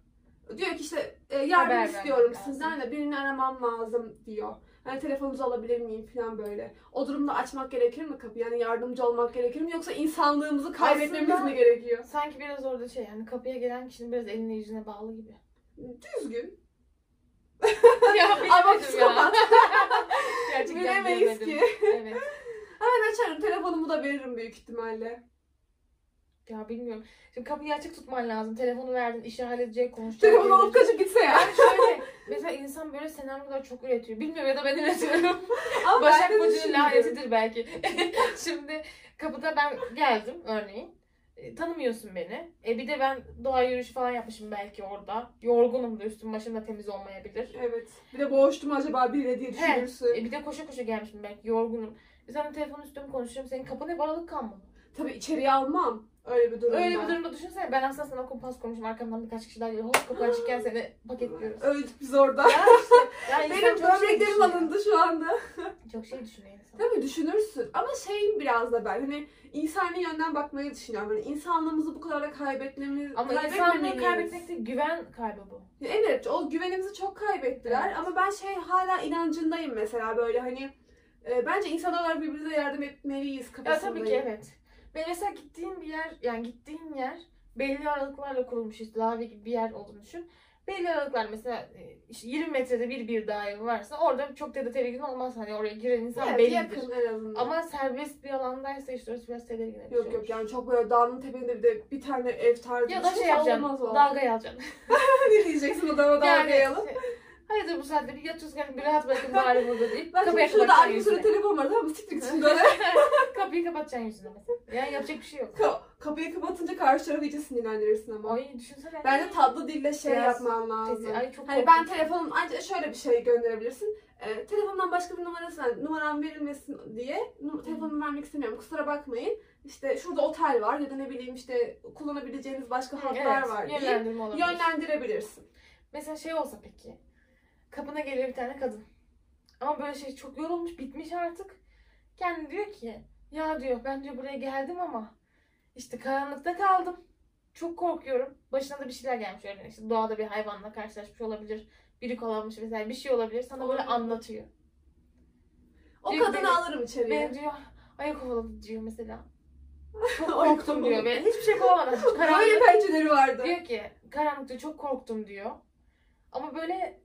Diyor ki işte e, yardım Haber istiyorum sizden de birini aramam lazım diyor. Hani telefonunuzu alabilir miyim falan böyle. O durumda açmak gerekir mi kapıyı? Yani yardımcı olmak gerekir mi? Yoksa insanlığımızı kaybetmemiz Aslında- mi gerekiyor? Sanki biraz orada şey yani kapıya gelen kişinin biraz eline yüzüne bağlı gibi. Düzgün. (laughs) ya Ama psikopat. (laughs) Gerçekten Bilemeyiz bilemedim. ki. Evet. Hemen açarım. Telefonumu da veririm büyük ihtimalle. Ya bilmiyorum. Şimdi kapıyı açık tutman lazım. Telefonu verdin, işi halledecek, konuşacak. Telefonu alıp kaçıp gitse ya. Yani şöyle, mesela insan böyle senaryolar çok üretiyor. Bilmiyorum ya da ben üretiyorum. (laughs) Ama Başak Burcu'nun lanetidir belki. (laughs) Şimdi kapıda ben geldim örneğin. E, tanımıyorsun beni. E bir de ben doğa yürüyüşü falan yapmışım belki orada. Yorgunum da üstüm başım da temiz olmayabilir. Evet. Bir de boğuştum acaba biriyle diye düşünürsün. E bir de koşa koşa gelmişim belki yorgunum. E sen telefon üstüme konuşuyorum. Senin kapı ne aralık kalmadı. Tabii içeriye almam. Öyle bir durumda. Öyle bir durumda düşünsene ben aslında sana kumpas konuşayım arkamdan birkaç kişi daha geliyor. Hop kapı açıkken seni paketliyoruz. Öldük biz orada. ya işte. Ya (laughs) insan Benim çok şey böbreklerim düşünüyor. alındı şu anda. (laughs) Çok şey düşünüyor insan. Tabii düşünürsün. Ama şeyim biraz da ben hani insani yönden bakmayı düşünüyorum. Hani insanlığımızı bu kadar da kaybetmemiz, Ama insanlığı kaybetmek de güven kaybı bu. Evet o güvenimizi çok kaybettiler Evet. ama ben şey hala inancındayım mesela böyle hani e, bence insan olarak birbirimize yardım etmeliyiz Ya kafasındayım. tabii ki evet. Ve mesela gittiğin bir yer, yani gittiğin yer belli aralıklarla kurulmuş işte lavi gibi bir yer olduğunu düşün. Belli aralıklar mesela e, işte 20 metrede bir bir daire varsa orada çok da tedirgin olmaz. Hani oraya giren insan Evet, bellidir. yakın en azından. Ama serbest bir alandaysa işte orası biraz tedirgin edici Yok yok yani çok böyle dağın tepesinde bir de bir tane ev tarzı Ya bir da şey yapacaksın, olmaz o. dalga alacaksın. (laughs) ne diyeceksin adama dalgayalım. şey, Hayırdır bu saatte bir yatıyoruz kendini bir rahat bırakın bari burada deyip Bak kapıyı şimdi şurada kapatacaksın aynı yüzüne. telefon var tamam mı? Siktir git (laughs) şimdi (laughs) kapıyı kapatacaksın yüzüne mesela. Yani yapacak bir şey yok. Ka- kapıyı kapatınca karşı tarafı iyice sinirlendirirsin ama. Ay düşünsene. Bence tatlı dille şey Biraz yapman lazım. Ay çok Hani ben korkunç. telefonum ancak şöyle bir şey gönderebilirsin. Ee, telefondan başka bir numarası var. Numaram verilmesin diye nu- telefonumu vermek istemiyorum. Kusura bakmayın. İşte şurada otel var ya da ne bileyim işte kullanabileceğiniz başka hatlar Evet, var diye Yönlendirme olabilir. yönlendirebilirsin. Mesela şey olsa peki. Kapına geliyor bir tane kadın. Ama böyle şey çok yorulmuş, bitmiş artık. Kendi diyor ki, ya diyor ben diyor buraya geldim ama işte karanlıkta kaldım. Çok korkuyorum. Başına da bir şeyler gelmiş öyle. İşte doğada bir hayvanla karşılaşmış olabilir. Biri kolanmış vesaire bir şey olabilir. Sana böyle anlatıyor. O Diyor, kadını beni- alırım içeriye. Ben diyor ayı kovaladı diyor mesela. Çok (laughs) korktum diyor. Ben hiçbir şey kovamadım. (laughs) Böyle Karanlık, pençeleri vardı. diyor ki karanlıkta çok korktum diyor. Ama böyle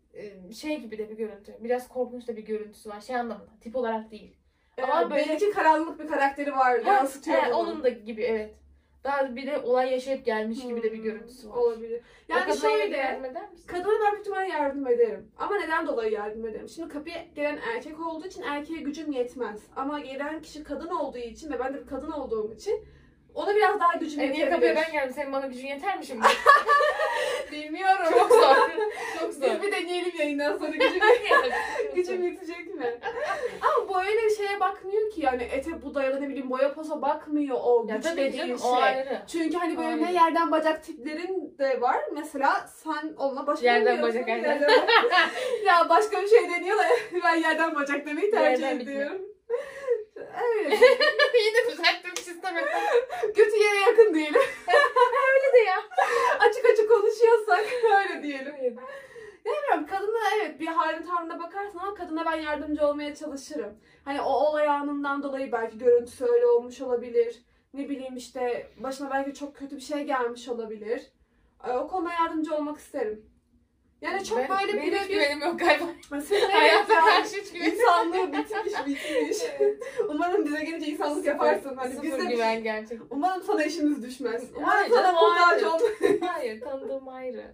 şey gibi de bir görüntü. Biraz korkunç da bir görüntüsü var. Şey anlamında. Tip olarak değil. Ee, Ama böyle- belli ki karanlık bir karakteri var. Yansıtıyor He, bunu. onun da gibi evet. Daha bir de olay yaşayıp gelmiş gibi de bir Hmm, görüntüsü var. Olabilir. Yani şöyle? Kadına ben büyük ihtimalle yardım ederim. Ama neden dolayı yardım ederim? Şimdi kapıya gelen erkek olduğu için erkeğe gücüm yetmez. Ama gelen kişi kadın olduğu için ve ben de bir kadın olduğum için ona biraz daha gücüm E, niye yetebilir. kapıya ben geldim? Senin bana gücün yeter mi şimdi? (laughs) Bilmiyorum. Çok zor. (laughs) Çok zor. Biz bir deneyelim yayından sonra (laughs) gücüm, gücüm yetecek mi? (laughs) Ama bu öyle şeye bakmıyor ki yani ete buda ya da ne bileyim boya posa bakmıyor o güç tabii dediğin canım şey. o ayrı. Çünkü hani böyle Aynen. ne yerden bacak tiplerin de var. Mesela sen onunla başka Yerden bacak, ya başka bir şey deniyor da ben yerden bacak demeyi tercih Yerden bitme. ediyorum. Öyle. Yine düzelttim istemedim. Kötü yere yakın diyelim. Öyle de ya. açık açık konuşuyorsak öyle diyelim. Bilmiyorum kadına evet bir halin tavrına bakarsan ama kadına ben yardımcı olmaya çalışırım. Hani o olay anından dolayı belki görüntüsü öyle olmuş olabilir. Ne bileyim işte başına belki çok kötü bir şey gelmiş olabilir. Ee, O konuda yardımcı olmak isterim. Yani çok Ben- böyle benim hiç güvenim yok galiba. mesela Hayata yani karşı hiç güvenim insanlığı bitmiş bitmiş. (laughs) Umarım bize gelince insanlık yaparsın. Hani Sıfır biz de güven gerçekten. Umarım sana işimiz düşmez. Umarım (laughs) Hayır sana muhtaç olmaz. Hayır tanıdığım ayrı.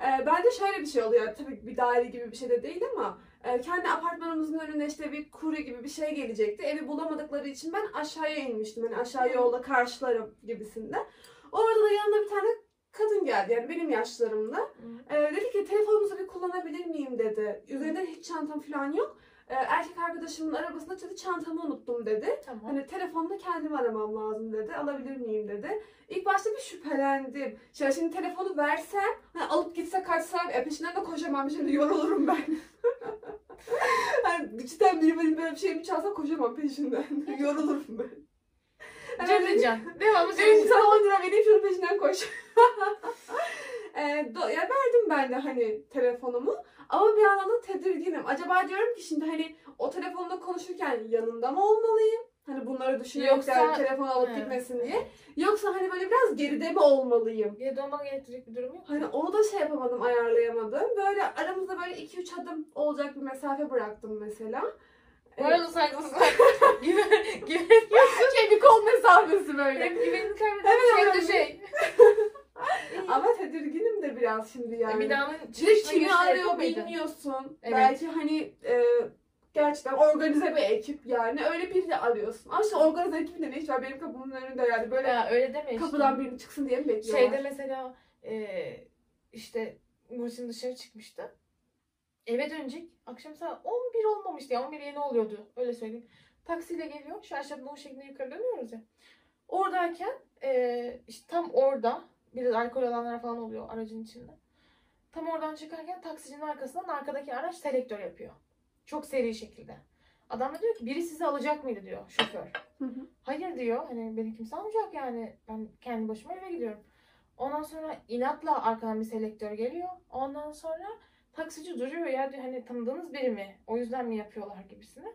Ee, bence şöyle bir şey oluyor. Tabii bir daire gibi bir şey de değil ama kendi apartmanımızın önüne işte bir kurye gibi bir şey gelecekti. Evi bulamadıkları için ben aşağıya inmiştim. Hani aşağı yolda karşılarım gibisinde. Orada da yanına bir tane kadın geldi. Yani benim yaşlarımda. Ee, dedi ki telefonunuzu bir kullanabilir miyim dedi. Üzerinde hiç çantam falan yok. Ee, erkek arkadaşımın arabasında dedi çantamı unuttum dedi. Tamam. Hani telefonla kendim aramam lazım dedi. Alabilir miyim dedi. İlk başta bir şüphelendim. Şimdi, şimdi telefonu versem, hani alıp gitse kaçsam, e, peşinden de koşamam. Şimdi yorulurum ben. (laughs) hani cidden biri benim böyle bir şeyimi çalsa koşamam peşinden. (laughs) yorulurum ben. Canı can. Devamlı Senin canı can. sana 10 lira vereyim şunun peşinden koş. (laughs) e, do- ya verdim ben de hani telefonumu. Ama bir yandan da tedirginim. Acaba diyorum ki şimdi hani o telefonla konuşurken yanında mı olmalıyım? Hani bunları düşünüyorum Yoksa- yani telefon alıp He. gitmesin diye. Yoksa hani böyle biraz geride mi olmalıyım? De olmalı getirecek bir durum yok. Hani onu da şey yapamadım, ayarlayamadım. Böyle aramızda böyle 2-3 adım olacak bir mesafe bıraktım mesela. Bu arada saygısızlar. (laughs) Güven, güven. şey bir kol mesafesi böyle. Hep güvenini Evet, şey de şey. (laughs) Ama tedirginim de biraz şimdi yani. De kimi girişine arıyor bilmiyorsun. Evet. Belki hani e, gerçekten organize bir ekip yani. Öyle birini arıyorsun. Ama işte organize ekibinde ne iş var benim kapımın önünde yani. Böyle Ya öyle deme işte. kapıdan birini çıksın diye mi bekliyorlar? Şeyde mesela e, işte Burçin dışarı çıkmıştı. Eve dönecek. Akşam saat 11 olmamıştı ya. 11 yeni oluyordu. Öyle söyleyeyim. Taksiyle geliyor. Şu aşağıdan o şekilde yukarı dönüyoruz ya. Oradayken e, işte tam orada biraz alkol alanlar falan oluyor aracın içinde. Tam oradan çıkarken taksicinin arkasından arkadaki araç selektör yapıyor. Çok seri şekilde. Adam da diyor ki biri sizi alacak mıydı diyor şoför. Hı hı. Hayır diyor. Hani beni kimse almayacak yani. Ben kendi başıma eve gidiyorum. Ondan sonra inatla arkadan bir selektör geliyor. Ondan sonra taksici duruyor ya diyor hani tanıdığınız biri mi? O yüzden mi yapıyorlar gibisine.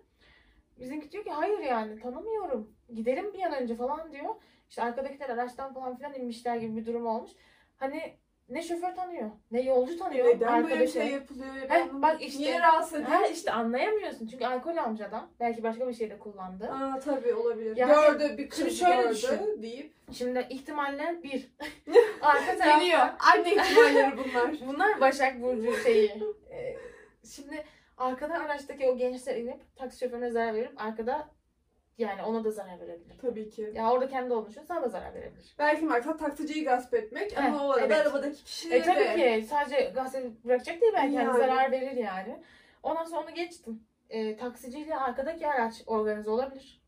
Bizimki diyor ki hayır yani tanımıyorum. Gidelim bir an önce falan diyor. İşte arkadakiler araçtan falan filan inmişler gibi bir durum olmuş. Hani ne şoför tanıyor, ne yolcu tanıyor. Neden böyle arkadaşı. şey yapılıyor? Ben bak işte. Niye rahatsız ediyor? İşte anlayamıyorsun çünkü alkol almış adam. Belki başka bir şey de kullandı. Aa tabii olabilir. Yani- gördü bir Şimdi kız şöyle gördü düşün. deyip. Şimdi ihtimaller bir. (laughs) Arka tarafta. Geliyor. Anne ihtimalleri bunlar. (laughs) Bunlar Başak Burcu şeyi. Ee, şimdi arkada araçtaki o gençler inip taksi şoförüne zarar verip arkada yani ona da zarar verebilir. tabii ki. Ya orada kendi olmuşsun sana da zarar verebilir. Belki maksat taksiciyi gasp etmek ama Heh, o arada evet. arabadaki kişiye E tabii de. ki sadece gazete bırakacak değil belki yani. Yani. zarar verir yani. Ondan sonra onu geçtim. Ee, taksiciyle arkadaki araç organize olabilir.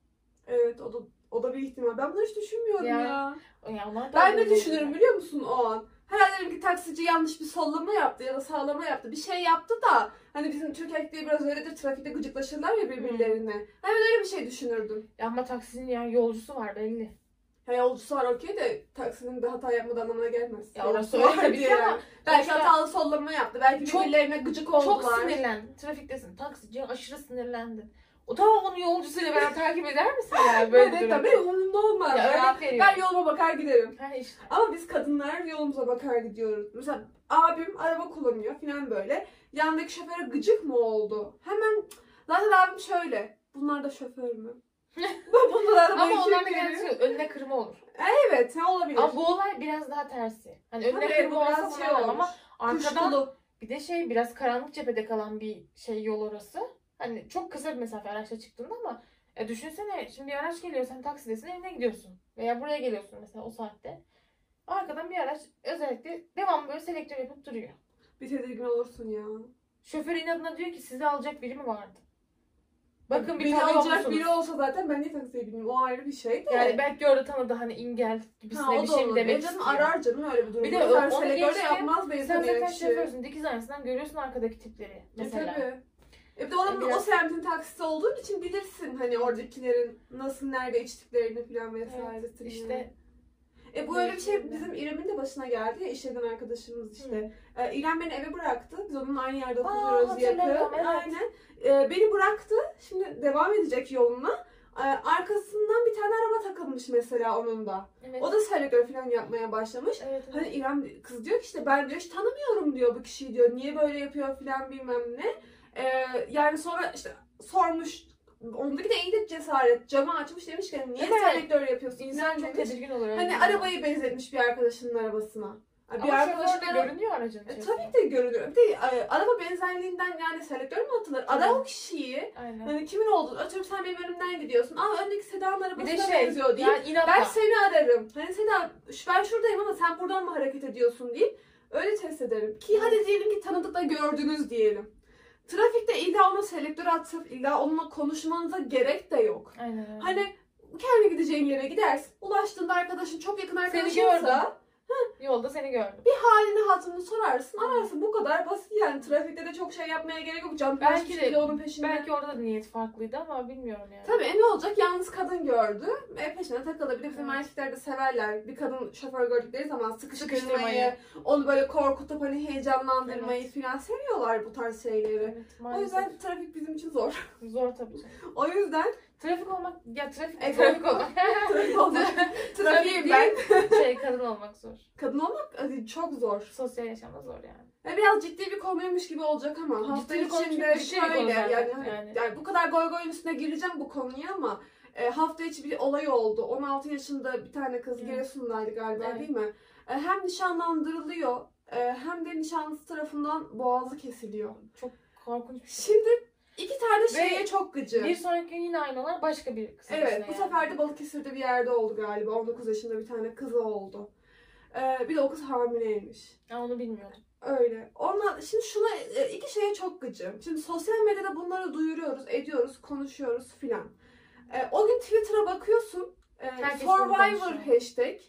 Evet o da o da bir ihtimal. Ben bunu hiç düşünmüyorum Ya, ya. Onlar da Ben ne düşünürüm biliyor musun o an? Herhalde dedim ki taksici yanlış bir sollama yaptı ya da sağlama yaptı. Bir şey yaptı da hani bizim Türk erkekleri biraz öyledir trafikte gıcıklaşırlar ya birbirlerine. Hemen öyle bir şey düşünürdüm. Ya ama taksinin yani yolcusu var belli. Ha yolcusu var okey de taksinin de hata yapmadığı anlamına gelmez. Ya orası öyle tabii ki ama. Belki sonuçta- hatalı sollama yaptı. Belki Çok- birbirlerine gıcık oldular. Çok sinirlendin. Trafiktesin. Taksici aşırı sinirlendin. O da onu yolcusuyla beraber takip eder misin yani böyle Evet bir tabii durumda? umurumda olmaz Ya, ya. örnek veriyorum. Ben yoluma bakar giderim. Ha işte. Ama biz kadınlar yolumuza bakar gidiyoruz. Mesela abim araba kullanıyor falan böyle. Yandaki şoföre gıcık mı oldu? Hemen zaten abim şöyle. Bunlar da şoför mü? (laughs) Bunlar da Ama onların da kendisi önüne kırma olur. Evet ne olabilir? Ama bu olay biraz daha tersi. Hani önüne Tabii, kırma olsa şey ama arkadan Kuşkulu. bir de şey biraz karanlık cephede kalan bir şey yol orası. Hani çok kısa bir mesafe araçla çıktığında ama e düşünsene şimdi araç geliyor sen taksidesin evine gidiyorsun. Veya buraya geliyorsun mesela o saatte. Arkadan bir araç özellikle devamlı böyle selektör yapıp duruyor. Bir tedirgin olursun ya. Şoför inadına diyor ki sizi alacak biri mi vardı? Bakın bir Beni alacak musunuz? biri olsa zaten ben niye taksiye bineyim? O ayrı bir şey de. Yani belki orada tanıdı hani ingel gibisine ha, o bir da şey mi olur. demek E canım istiyor. arar canım öyle bir durumda. Bir de de onu selektörde geçtim. yapmaz Sen zaten şey kişi. yapıyorsun dikiz aynasından görüyorsun arkadaki tipleri mesela. E, tabii. E de oranın Biraz- o semtin taksisi olduğun için bilirsin hani oradakilerin nasıl nerede içtiklerini falan vesairesini. İşte E bu öyle bir şey bizim İrem'in de başına geldi ya iş yerinden arkadaşımız işte. Hı. E, İrem beni eve bıraktı. Biz onunla aynı yerde oturuyoruz yakın. evet. Aynen. E, beni bıraktı. Şimdi devam edecek yoluna. E, arkasından bir tane araba takılmış mesela onun da. evet. O da selektör falan yapmaya başlamış. evet, evet. Hani İrem kız diyor ki işte ben diyor hiç tanımıyorum diyor bu kişiyi diyor. Niye böyle yapıyor falan bilmem ne. Ee, yani sonra işte sormuş. Ondaki de iyi de cesaret. Camı açmış demiş ki niye Evet. selektör yapıyorsun İnsan çok demiş. tedirgin olur. Hani bir arabayı benzetmiş bir arkadaşının arabasına. Yani bir Ama arkadaşın görünüyor aracın e, içerisinde. tabii de görünüyor. Bir de e, araba benzerliğinden yani selektör mü atılır? Ara o kişiyi. Aynen. Hani kimin olduğunu. Atıyorum sen benim önümden gidiyorsun. Aa öndeki Seda'nın arabasına de şey, benziyor diye. yani inatla. Ben seni ararım. Hani Seda ben şuradayım ama sen buradan mı hareket ediyorsun deyip öyle test ederim. Ki hadi diyelim ki tanıdıkla gördünüz diyelim. Trafikte illa ona selektör atıp illa onunla konuşmanıza gerek de yok. Aynen öyle. Hani kendi gideceğin yere gidersin. Ulaştığında arkadaşın çok yakın arkadaşınsa Yolda seni gördüm. bir halini hatırını sorarsın ararsın. Bu kadar basit yani. Trafikte de çok şey yapmaya gerek yok. Can Belki de- onun peşinde. Belki orada da niyet farklıydı ama bilmiyorum yani. Tabii e, ne olacak? Yalnız kadın gördü. E peşine takıldı. Bir de bizim Evet. erkekler de severler. Bir kadın şoför gördükleri zaman sıkıştırmayı, Sıkıştırmayı. onu böyle korkutup hani heyecanlandırmayı falan seviyorlar bu tarz şeyleri. Evet, O yüzden trafik bizim için zor. Zor tabii. O yüzden Trafik olmak, ya trafik, E, (laughs) trafik olmak. trafik olmak, trafiğim ben. şey kadın olmak zor. Kadın olmak hadi çok zor. Sosyal yaşamda zor yani. Ya biraz ciddi bir konuymuş gibi olacak ama hafta konu içinde ciddi bir konu şöyle yani, hani- yani. yani bu kadar goy goyun üstüne gireceğim bu konuya ama e, hafta içi bir olay oldu. 16 yaşında bir tane kız Evet. Giresun'daydı galiba Evet. değil mi? E, hem nişanlandırılıyor e, hem de nişanlısı tarafından boğazı kesiliyor. Çok korkunç bir şey. Şimdi iki tane şeye çok gıcı. Bir sonraki gün yine aynı olan başka bir kız. Evet bu sefer de Balıkesir'de bir yerde oldu galiba. 19 yaşında bir tane kızı oldu. E, bir de o kız hamileymiş. Ha, onu bilmiyordum. Öyle. Ondan şimdi şuna e, iki şeye çok gıcım. Şimdi sosyal medyada bunları duyuruyoruz, ediyoruz, konuşuyoruz filan. E, o gün Twitter'a bakıyorsun. E, Herkes Survivor hashtag,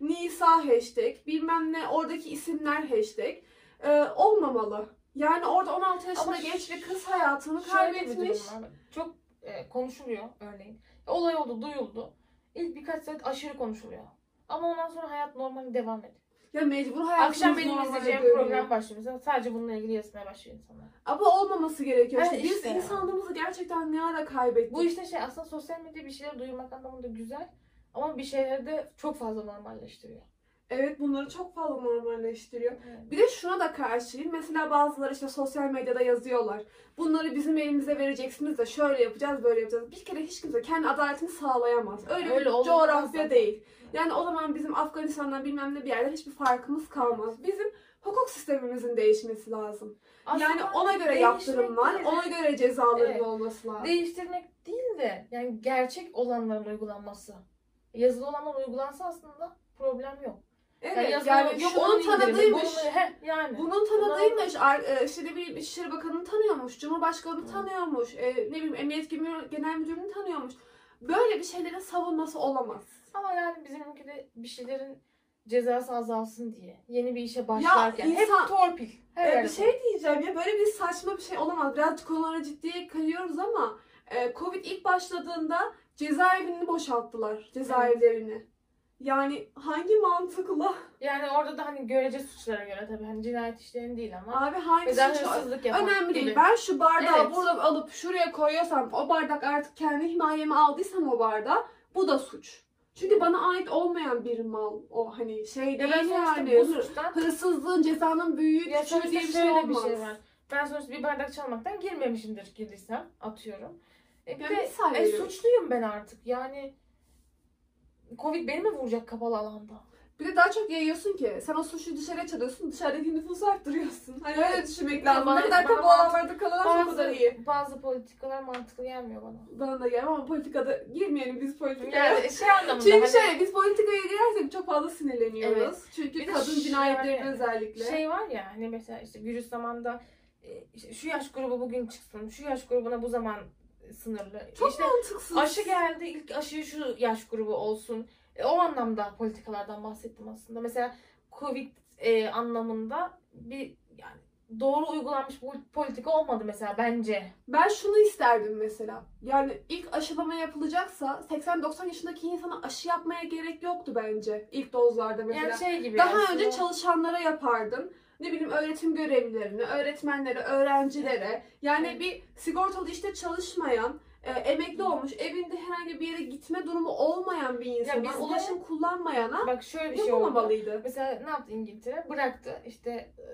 Nisa hashtag, bilmem ne oradaki isimler hashtag e, olmamalı. Yani orada 16 yaşında Ama genç bir kız hayatını Şöyle bir kaybetmiş. durum var. Çok e, konuşuluyor örneğin. Olay oldu, duyuldu. İlk birkaç saat aşırı konuşuluyor. Ama ondan sonra hayat normal devam ediyor. Ya mecbur hayatımız Akşam benim normale izleyeceğim dönüyor. program başlıyor mesela. Sadece bununla ilgili yazmaya başlıyor insanlar. Ama olmaması gerekiyor. Evet, İşte biz insanlığımızı gerçekten ne ara kaybettik. Bu işte şey aslında sosyal medya bir şeyler duyurmak anlamında güzel. Ama bir şeyleri de çok fazla normalleştiriyor. Evet bunları çok fazla normalleştiriyor. Evet. Bir de şuna da karşıyım. Mesela bazıları işte sosyal medyada yazıyorlar. Bunları bizim elimize vereceksiniz de şöyle yapacağız, böyle yapacağız. Bir kere hiç kimse kendi adaletini sağlayamaz. Öyle, Öyle bir coğrafya zaten. değil. Yani o zaman bizim Afganistan'dan bilmem ne bir yerden hiçbir farkımız kalmaz. Bizim hukuk sistemimizin değişmesi lazım. yani Aslında ona göre yaptırımlar, değil de- ona göre cezaların Evet. olması lazım. değiştirmek değil de yani gerçek olanların uygulanması. Yazılı olanlar uygulansa aslında problem yok. Evet, yani olan- yok onun tanıdığıymış. bunu- he, yani. Bunun tanıdığıymış, ar- e, işte ne bileyim İçişleri Bakanı'nı tanıyormuş, Cumhurbaşkanı'nı Hı. tanıyormuş, e, ne bileyim Emniyet Genel Müdürü'nü tanıyormuş. Böyle bir şeylerin savunması olamaz. Ama yani bizim ülkede bir şeylerin cezası azalsın diye. Yeni bir işe başlarken. insan- Hep torpil. Her E, bir şey diyeceğim ya böyle bir saçma bir şey olamaz. Birazcık konulara ciddiye kayıyoruz ama e, Covid ilk başladığında cezaevini boşalttılar, cezaevlerini. Yani hangi mantıkla? Yani orada da hani görece suçlara göre tabii hani cinayet işlerini değil ama. Abi hangi Mesela suç? hırsızlık yapan Önemli gibi. değil. Ben şu bardağı Evet. burada alıp şuraya koyuyorsam o bardak artık kendi himayeme aldıysam o bardağı bu da suç. Çünkü bana ait olmayan bir mal o hani şey Ya değil ben sonuçta yani. bu suçtan Hırsızlığın cezanın büyüğü ya küçüğü sonuçta diye bir şey şöyle bir olmaz. şey var. Ben sonuçta bir bardak çalmaktan girmemişimdir girdiysem atıyorum. E bir Ya de misal e, veriyorum. suçluyum ben artık. Yani Covid beni mi vuracak kapalı alanda? Bir de daha çok yayıyorsun ki. Sen o suçu dışarıya çalıyorsun, dışarıdaki nüfusu arttırıyorsun. Hani öyle düşünmek Ya lazım. ne kadar tabu alanlarda kalan o kadar iyi. bazı politikalar mantıklı gelmiyor bana. Bana da gelmem ama politikada girmeyelim biz politikaya. Yani şey anlamında (laughs) Çünkü hani şöyle biz politikaya girersek çok fazla sinirleniyoruz. Çünkü Bir kadın şey cinayetlerinin yani, özellikle. şey var ya hani mesela işte virüs zamanda e, işte şu yaş grubu bugün çıksın, şu yaş grubuna bu zaman sınırlı. Çok işte mantıksız. aşı geldi ilk aşı şu yaş grubu olsun. E, o anlamda politikalardan bahsettim aslında. Mesela Covid e, anlamında bir yani doğru uygulanmış bu politika olmadı mesela bence. Ben şunu isterdim mesela. Yani ilk aşılama yapılacaksa 80-90 yaşındaki insana aşı yapmaya gerek yoktu bence. İlk dozlarda mesela. Yani şey gibi Daha aslında. önce çalışanlara yapardın. Ne bileyim öğretim görevlilerine, öğretmenlere, öğrencilere. Yani bir sigortalı işte çalışmayan, e, emekli olmuş, evinde herhangi bir yere gitme durumu olmayan bir insana, bizde- ulaşım kullanmayana Bak şöyle bir şey oldu. yapılmamalıydı. Mesela ne yaptı İngiltere? Bıraktı işte e,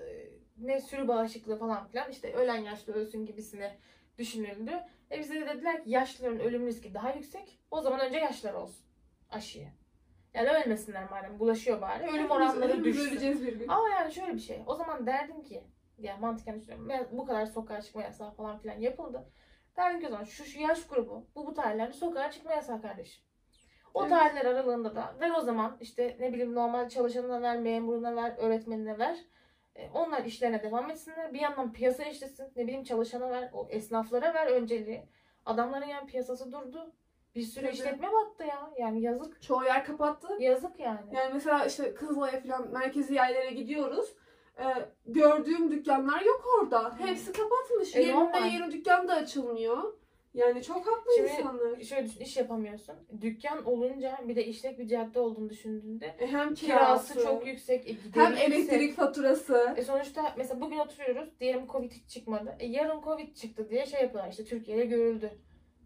ne sürü bağışıklığı falan filan işte ölen yaşlı ölsün gibisine düşünüldü. E bize de dediler ki yaşlıların ölüm riski daha yüksek. O zaman önce yaşlılar olsun aşıyı. Yani ölmesinler madem bulaşıyor bari. Ölüm oranları düşsün. öleceğiz bir gün. Ama yani şöyle bir şey. O zaman derdim ki yani mantıken düşünüyorum. Ben bu kadar sokağa çıkma yasağı falan filan yapıldı. Derdim ki o zaman şu, şu yaş grubu bu bu tarihlerde sokağa çıkma yasağı kardeşim. O Evet. tarihler aralığında da ver o zaman işte ne bileyim normal çalışanına ver, memuruna ver, öğretmenine ver. E, onlar işlerine devam etsinler. Bir yandan piyasa işlesin. Ne bileyim çalışana ver, o esnaflara ver önceliği. Adamların yani piyasası durdu. Bir sürü Tabii. işletme battı ya. Yani yazık. Çoğu yer kapattı. Yazık yani. Yani mesela işte Kızılay'a falan merkezi yerlere gidiyoruz. Ee, gördüğüm dükkanlar yok orada. Hepsi kapatmış. E, Yerinde normal. yeni dükkan da açılmıyor. Yani çok haklı Şimdi- insanlar. Şöyle düşün, iş yapamıyorsun. Dükkan olunca bir de işlek bir cadde olduğunu düşündüğünde E, hem kirası, kirası, çok yüksek, e, gideri hem yüksek. elektrik faturası. E sonuçta mesela bugün oturuyoruz, diyelim Covid hiç çıkmadı. E yarın Covid çıktı diye şey yapıyorlar işte Türkiye'de görüldü.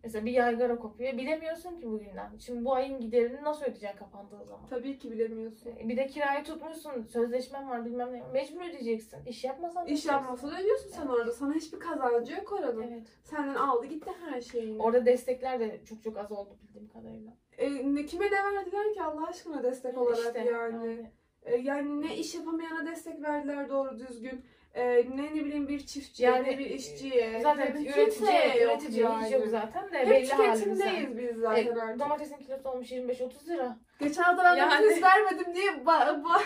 Mesela bir yaygara kopuyor. Bilemiyorsun ki bugünden. Şimdi bu ayın giderini nasıl ödeyeceksin kapandığı zaman? Tabii ki bilemiyorsun. E Bir de kirayı tutmuşsun, sözleşmen var bilmem ne. Mecbur ödeyeceksin. İş yapmasan da İş ödeyeceksin. yapmasa da ödüyorsun sen orada. Sana hiçbir kazancı yok oranın. Evet. Senden aldı gitti her şeyini. Orada destekler de çok çok az oldu bildiğim kadarıyla. E, ne, kime ne verdiler ki Allah aşkına destek olarak İşte, yani. E, yani ne iş yapamayana destek verdiler doğru düzgün. E, ne ne bileyim bir çiftçiye, Yani, ne bir işçiye. Zaten ne bir üretici, kimseye yok üretici hiç yok zaten de Hep belli tüketimdeyiz biz zaten E, artık. domatesin kilosu olmuş 25-30 lira. Geçen hafta ben Yani- domates vermedim diye ba ba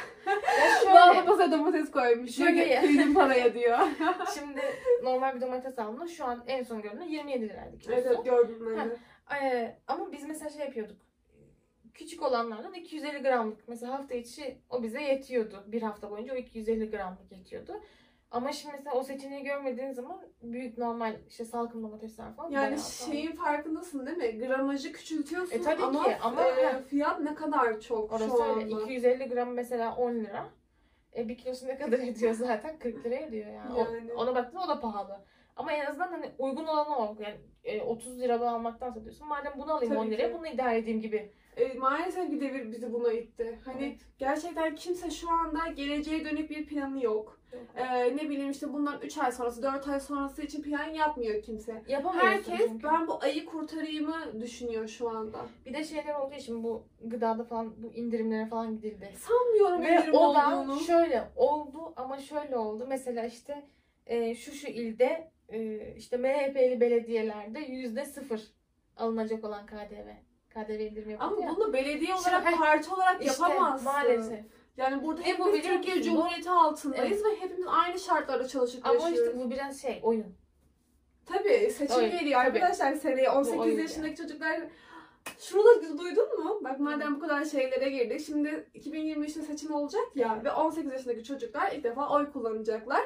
masaya domates koymuş. Şöyle kıydım paraya diyor. (laughs) şimdi normal bir domates alımda şu an en son gördüğümde 27 liraydı kilosu. evet gördüm ben Ha. de. Ee, ama biz mesela şey yapıyorduk. Küçük olanlardan 250 gramlık mesela hafta içi o bize yetiyordu. Bir hafta boyunca o 250 gramlık yetiyordu. Ama şimdi mesela o seçeneği görmediğin zaman büyük normal işte salkım domatesler falan Yani şeyin farkındasın değil mi? Gramajı küçültüyorsun E, tabii ama, ki, ama- e, fiyat ne kadar çok Orası şu öyle. anda. 250 gram mesela 10 lira. E bir kilosu ne kadar ediyor zaten? 40 lira ediyor yani. O- Yani. ona baktığında o da pahalı. Ama en azından hani uygun olanı o. Yani e, 30 liradan almaktan diyorsun. Madem bunu alayım Tabii 10 liraya ki. bunu idare edeyim gibi. E, maalesef bir devir bizi buna itti. Hani Evet. gerçekten kimse şu anda geleceğe dönük bir planı yok. E, ne bileyim işte bundan 3 ay sonrası, 4 ay sonrası için plan yapmıyor kimse. Yapamıyorsun Herkes çünkü. ben bu ayı kurtarayımı düşünüyor şu anda. Bir de şeyler olduğu için bu gıdada falan bu indirimlere falan gidildi. Sanmıyorum Ve indirim o da olduğunu. şöyle oldu ama şöyle oldu. Mesela işte e, şu şu ilde e, işte MHP'li belediyelerde yüzde sıfır alınacak olan KDV. KDV indirimi yapıldı Ama ya. bunu belediye Şimdi, olarak, heh, parti olarak İşte yapamazsın. maalesef. Yani burada E, hepimiz bu biliyor Türkiye musun? Cumhuriyeti altındayız ve hepimiz aynı şartlarda çalışıp Ama yaşıyoruz. işte bu biraz şey oyun. Tabii seçim Oyun, geliyor tabii. arkadaşlar seneye 18 oyun yaşındaki çocuklar şunu da duydun mu? Bak madem bu kadar şeylere girdik. Şimdi 2023'te seçim olacak ya ve 18 yaşındaki çocuklar ilk defa oy kullanacaklar.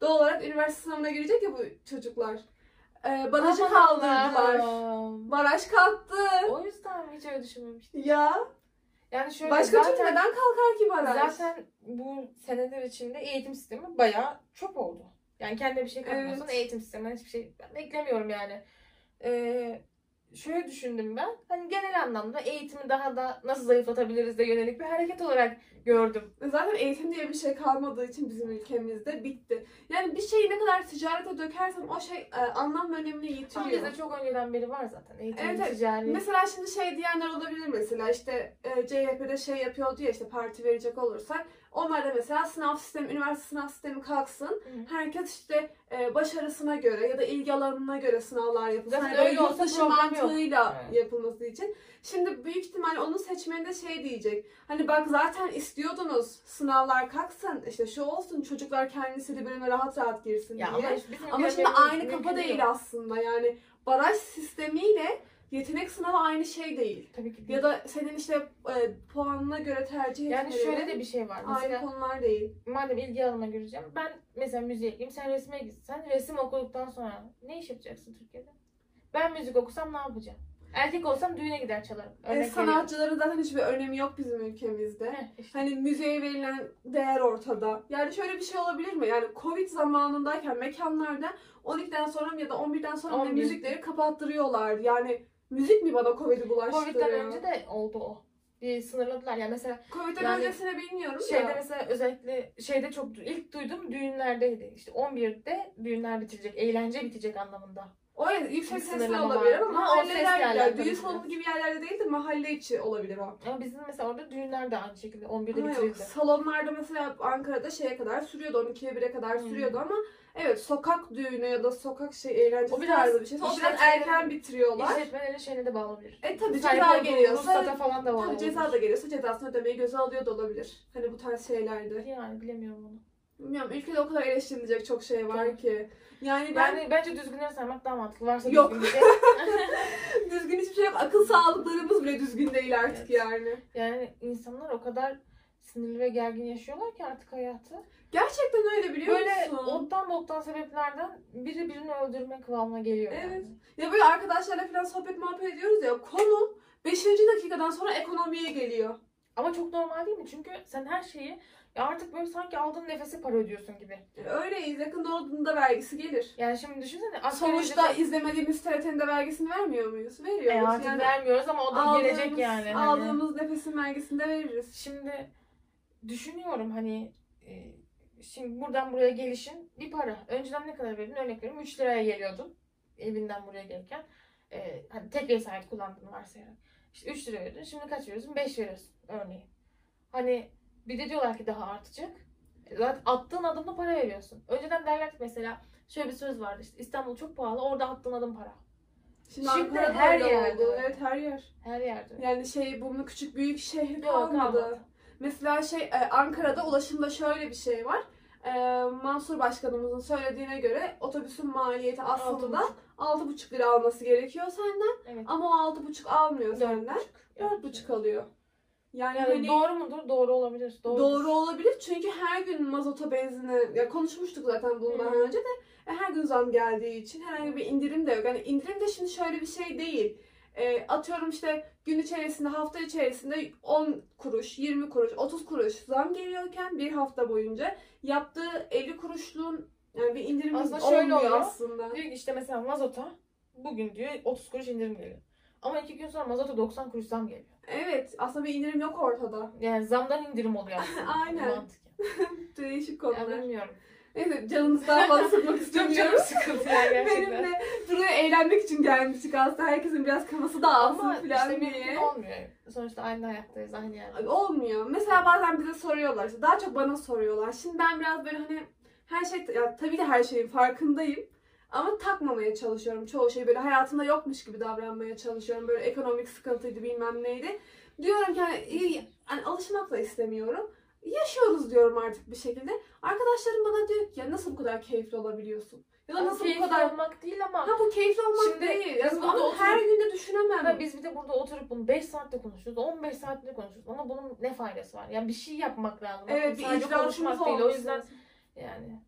Doğal olarak üniversite sınavına girecek ya bu çocuklar. Ee, barajı Aman kaldırdılar. Allah'ım. Baraj kalktı. O yüzden mi hiç öyle düşünmemiştim. Ya Yani şöyle başka türlü zaten, neden kalkar ki baraj? zaten bu seneler içinde eğitim sistemi bayağı çöp oldu. Yani kendine bir şey katmıyorsan Evet. eğitim sisteminden hiçbir şey ben beklemiyorum yani. Ee, şöyle düşündüm ben. Hani genel anlamda eğitimi daha da nasıl zayıflatabiliriz de yönelik bir hareket olarak gördüm. Zaten eğitim diye bir şey kalmadığı için bizim ülkemizde bitti. Yani bir şeyi ne kadar ticarete dökersen o şey e, anlam ve önemini Ama yitiriyor. bizde çok önceden beri var zaten. Eğitim, evet. ticari. Mesela şimdi şey diyenler olabilir mesela işte e, CHP'de şey yapıyordu ya işte parti verecek olursak Onlar da mesela sınav sistemi, üniversite sınav sistemi kalksın. Herkes işte e, başarısına göre ya da ilgi alanına göre sınavlar yapılsın. Zaten böyle öyle olsa yurt dışı problem yok. mantığıyla Evet. yapılması için. Şimdi büyük ihtimal onun seçmeninde şey diyecek. Hani bak zaten istiyordunuz sınavlar kalksın işte şu olsun çocuklar kendi istediği bölüme rahat rahat girsin Ya diye. ama, Ama şimdi aynı kafa değil aslında yani baraj sistemiyle yetenek sınavı aynı şey değil. Tabii ki değil. Ya da senin işte e, puanına göre tercih yani etmelerin şöyle de bir şey var. aynı Mesela konular değil. madem ilgi alanıma gireceğim. Ben mesela müziğe gireyim. Sen resme gitsen resim okuduktan sonra ne iş yapacaksın Türkiye'de? Ben müzik okusam ne yapacağım? Erkek olsam düğüne gider çalarım. E, Örnek veriyorum. sanatçıların zaten hiçbir önemi yok bizim ülkemizde. Heh, işte. Hani müziğe verilen değer ortada. Yani şöyle bir şey olabilir mi? Yani Covid zamanındayken mekanlarda 12'den sonra ya da 11'den sonra bile 11. müzikleri kapattırıyorlar. Yani müzik mi bana Covid'i bulaştırıyor? Covid'den önce de oldu o. Bir sınırladılar. Yani mesela Covid'den Yani öncesine bilmiyorum şeyde da. mesela özellikle şeyde çok ilk duydum düğünlerdeydi. İşte 11'de düğünler bitecek, eğlence bitecek anlamında. O yani yüksek sesli olabilir ama mahalleler düğün salonu gibi yerlerde değil de mahalle içi olabilir o. Ama bizim mesela orada düğünler de aynı şekilde 11'de Ama yok, bitirildi. salonlarda mesela Ankara'da şeye kadar sürüyordu, 12'ye 1'e kadar Hmm. sürüyordu ama evet sokak düğünü ya da sokak şey eğlencesi O biraz tarzı bir şey. O biraz erken bitiriyorlar. İşletmelerin şeyine de bağlı olabilir. E tabii Sahip ceza olduğu geliyorsa ruhsata falan da bağlı tabii ceza olabilir. da geliyorsa cezasını ödemeyi göze alıyor da olabilir. Hani bu tarz şeylerde. Yani bilemiyorum onu. Bilmiyorum ülkede o kadar eleştirilecek çok şey var ki. Yani ben Yani bence düzgünleri saymak daha mantıklı. Varsa Yok. düzgün bir şey. (laughs) düzgün hiçbir şey yok. Akıl sağlıklarımız bile düzgün değil artık Evet. yani. Yani insanlar o kadar sinirli ve gergin yaşıyorlar ki artık hayatı. Gerçekten öyle biliyor Böyle musun? ottan boktan sebeplerden biri birini öldürme kıvamına geliyor Evet. yani. Ya böyle arkadaşlarla falan sohbet muhabbet ediyoruz ya konu 5. dakikadan sonra ekonomiye geliyor. Ama çok normal değil mi? Çünkü sen her şeyi ya artık böyle sanki aldığın nefese para ödüyorsun gibi. Öyleyiz. Yakında olduğunda vergisi gelir. Yani şimdi düşünsene Sonuçta ücrete- izlemediğimiz TRT'nin de vergisini vermiyor muyuz? Veriyoruz. e artık yani vermiyoruz ama o da gelecek yani. Hani. Aldığımız nefesin vergisini de veririz. Şimdi düşünüyorum hani e, şimdi buradan buraya gelişin bir para. Önceden ne kadar verdin? Örnek veriyorum 3 liraya geliyordun evinden buraya gelirken. E, hani tek vesayet kullandığını varsayarak. İşte 3 lira verdin. Şimdi kaç veriyorsun? 5 veriyorsun örneğin. Hani bir de diyorlar ki daha artacak. Zaten attığın adımda para veriyorsun. Önceden derler ki mesela şöyle bir söz vardı işte İstanbul çok pahalı orada attığın adım para. Şimdi, Şimdi her yerde oldu. Evet her yer. Her yerde. Yani şey bunun küçük büyük şehir kalmadı. kalmadı. Mesela şey e, Ankara'da ulaşımda şöyle bir şey var. E, Mansur Başkanımızın söylediğine göre otobüsün maliyeti aslında Altı 6,5 lira alması gerekiyor senden Evet. ama o 6,5 almıyor senden. buçuk. 4,5 alıyor. Yani, Yani hani doğru mudur? Doğru olabilir. doğru, Doğrudur. olabilir çünkü her gün mazota benzine ya konuşmuştuk zaten bundan hı. önce de e, her gün zam geldiği için herhangi bir indirim de yok. Yani indirim de şimdi şöyle bir şey değil. E, atıyorum işte gün içerisinde hafta içerisinde 10 kuruş, 20 kuruş, 30 kuruş zam geliyorken bir hafta boyunca yaptığı 50 kuruşluğun yani bir indirim Aslında şöyle olmuyor oluyor. aslında. Diyor ki işte mesela mazota bugün diyor 30 kuruş indirim geliyor. Ama iki gün sonra mazota 90 kuruş zam geliyor. Evet aslında bir indirim yok ortada. Yani zamdan indirim oluyor aslında. (laughs) Aynen. (laughs) Değişik Yani konular. bilmiyorum. Neyse canınızı daha fazla sıkmak Çok istemiyorum. canım sıkıldı ya Benim gerçekten. de buraya eğlenmek için gelmiştik aslında. Herkesin biraz kafası dağılsın Ama falan işte diye. olmuyor. Sonuçta aynı hayattayız, aynı yerde. Olmuyor. Mesela bazen bize soruyorlar. işte daha çok bana soruyorlar. Şimdi ben biraz böyle hani her şey, ya tabii de her şeyin farkındayım. Ama takmamaya çalışıyorum. Çoğu şey böyle hayatımda yokmuş gibi davranmaya çalışıyorum. Böyle ekonomik sıkıntıydı bilmem neydi. Diyorum ki hani, iyi, hani alışmak da istemiyorum. Yaşıyoruz diyorum artık bir şekilde. Arkadaşlarım bana diyor ki ya nasıl bu kadar keyifli olabiliyorsun? Ya da nasıl bu Keyifli kadar... olmak değil ama Ha bu keyifli olmak Şimdi değil. biz Yani burada ama oturup- her gün de düşünemem. Ha, biz bir de burada oturup bunu 5 saatte konuşuyoruz, 15 saatte konuşuyoruz. Ama bunun ne faydası var? Yani bir şey yapmak lazım. Evet bir Sadece icraatımız konuşmak değil. O olması yüzden lazım. yani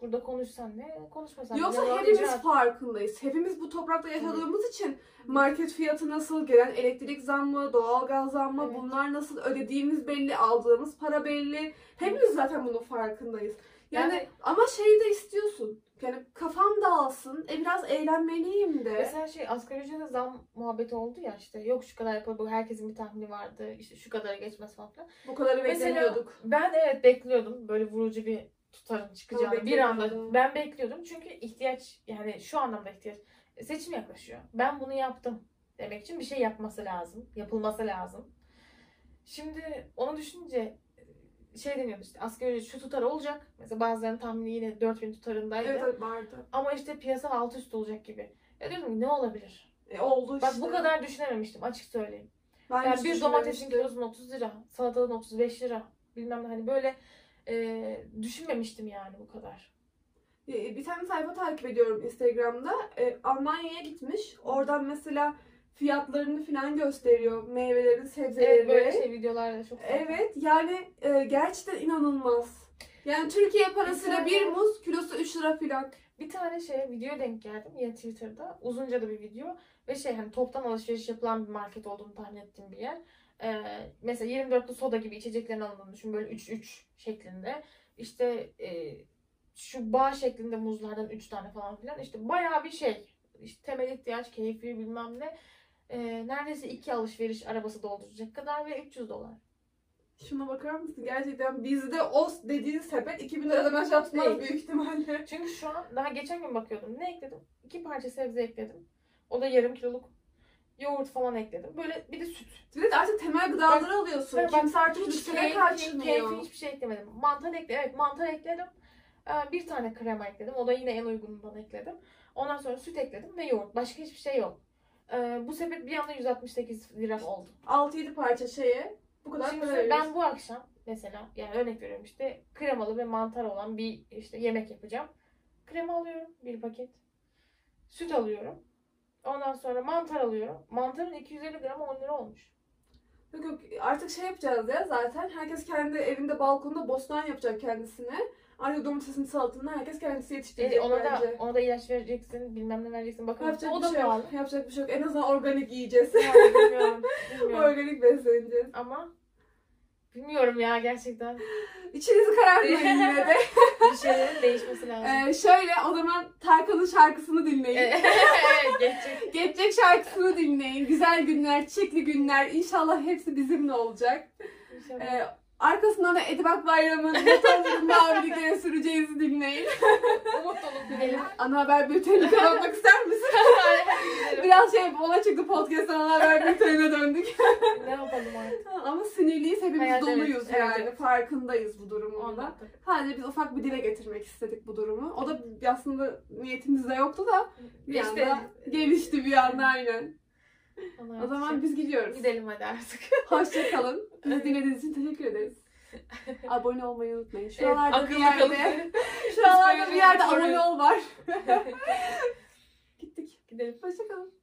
burada konuşsan ne, konuşmasan ne. Yoksa Yalan hepimiz icraat. farkındayız. Hepimiz bu toprakta yaşadığımız için market fiyatı nasıl, gelen elektrik zammı, doğalgaz zammı Evet. bunlar bunlar nasıl ödediğimiz belli, aldığımız para belli. Hepimiz zaten bunun farkındayız. Yani, Yani- ama şeyi de istiyorsun. Yani kafam dağılsın, e biraz eğlenmeliyim de. Mesela şey asgari ücrete zam muhabbeti oldu ya işte yok şu kadar yapar bu herkesin bir tahmini vardı işte şu kadara geçmez falan filan. bu kadarı Mesela- beklemiyorduk. Ben evet bekliyordum böyle vurucu bir tutarın çıkacağını bir anda ben bekliyordum çünkü ihtiyaç yani şu anlamda ihtiyaç seçim yaklaşıyor. Ben bunu yaptım demek için bir şey yapması lazım yapılması lazım. Şimdi onu düşününce şey deniyordu işte asgari ücret şu tutar olacak. Mesela bazılarının tahmini yine 4000 tutarındaydı. Evet vardı. Ama işte piyasa alt üst olacak gibi. Ya diyordum ki ne olabilir? E, oldu işte. Bak bu kadar düşünememiştim açık söyleyeyim. Ben Yani bir domatesin kilosunun 30 lira, salatalığın 35 lira. Bilmem ne hani böyle e, düşünmemiştim yani bu kadar. E, Bir tane sayfa takip ediyorum Instagram'da. E, Almanya'ya gitmiş. Oradan mesela fiyatlarını falan gösteriyor. Meyvelerin, sebzelerin. Evet böyle şey videolarda çok fazla. Evet yani e, gerçekten inanılmaz. Yani Türkiye parasıyla Bir bir tane- muz kilosu 3 lira falan. Bir tane şey video denk geldim yine Twitter'da. Uzunca da bir video. Ve şey hani toptan alışveriş yapılan bir market olduğunu tahmin ettiğim bir yer. Ee, mesela 24'lü soda gibi içeceklerin alındığını düşün. Böyle 3-3 şeklinde. İşte e, şu bağ şeklinde muzlardan 3 tane falan filan. İşte bayağı bir şey. İşte temel ihtiyaç, keyfi bilmem ne. Ee, neredeyse iki alışveriş arabası dolduracak kadar ve 300 dolar. Şuna bakar mısın? Gerçekten bizde o dediğin sepet 2000 liradan aşağı tutmaz Değil. büyük ihtimalle. Çünkü şu an daha geçen gün bakıyordum. Ne ekledim? İki parça sebze ekledim. O da yarım kiloluk yoğurt falan ekledim. Böyle bir de süt. Bir de artık temel gıdaları alıyorsun. Bak, bak, Kimse artık Hiç üstüne keyfi, kaçmıyor. keyfi hiçbir şey eklemedim. Mantar ekledim. Evet mantar ekledim. Ee, Bir tane krema ekledim. O da yine en uygunundan ekledim. Ondan sonra süt ekledim ve yoğurt. Başka hiçbir şey yok. Ee, bu sepet bir anda 168 lira oldu. 6-7 parça şeye bu kadar Şimdi para ben bu akşam mesela yani örnek veriyorum işte kremalı ve mantar olan bir işte yemek yapacağım. Krema alıyorum bir paket. Süt alıyorum. Ondan sonra mantar alıyorum. Mantarın 250 gramı 10 lira olmuş. Yok yok artık şey yapacağız ya zaten. Herkes kendi evinde balkonda bostan yapacak kendisine. Artık domatesin salatalığını herkes kendisi yetiştirecek E, ona da bence. ona da ilaç vereceksin, bilmem ne vereceksin. Bakın Yapacak o bir da şey yok. Yapacak bir şey yok. En azından organik yiyeceğiz. Yani bilmiyorum, (laughs) bilmiyorum. organik besleneceğiz. Ama bilmiyorum ya gerçekten. (gasps) İçinizi karartmayın yine de. (laughs) Bir şeylerin değişmesi lazım. Ee, şöyle o zaman Tarkan'ın şarkısını dinleyin. (laughs) evet geçecek. (laughs) Geçecek şarkısını dinleyin. Güzel günler, çiçekli günler. İnşallah hepsi bizimle olacak. İnşallah. Ee, arkasından da Edibak Bayram'ın Motorların Maviliklere süreceğizi dinleyin. Umut dolu gidelim. Ana haber bültenini kapatmak ister misin? (laughs) Biraz şey ona çıktı podcast'tan ana haber bültenine döndük. ne yapalım artık? Ama sinirliyiz hepimiz evet, doluyuz evet, yani. evet. Farkındayız bu durumun da. Anladım. Sadece biz ufak bir dile getirmek istedik bu durumu. O da aslında niyetimizde yoktu da bir İşte- anda gelişti bir anda aynen. O zaman biz gidiyoruz. gidelim hadi artık. Hoşça kalın. Bizi için teşekkür ederiz. (laughs) abone olmayı unutmayın. Şuralarda evet, (laughs) bir yerde, şuralarda bir yerde abone ol var. (laughs) Gittik. Gidelim. Hoşçakalın.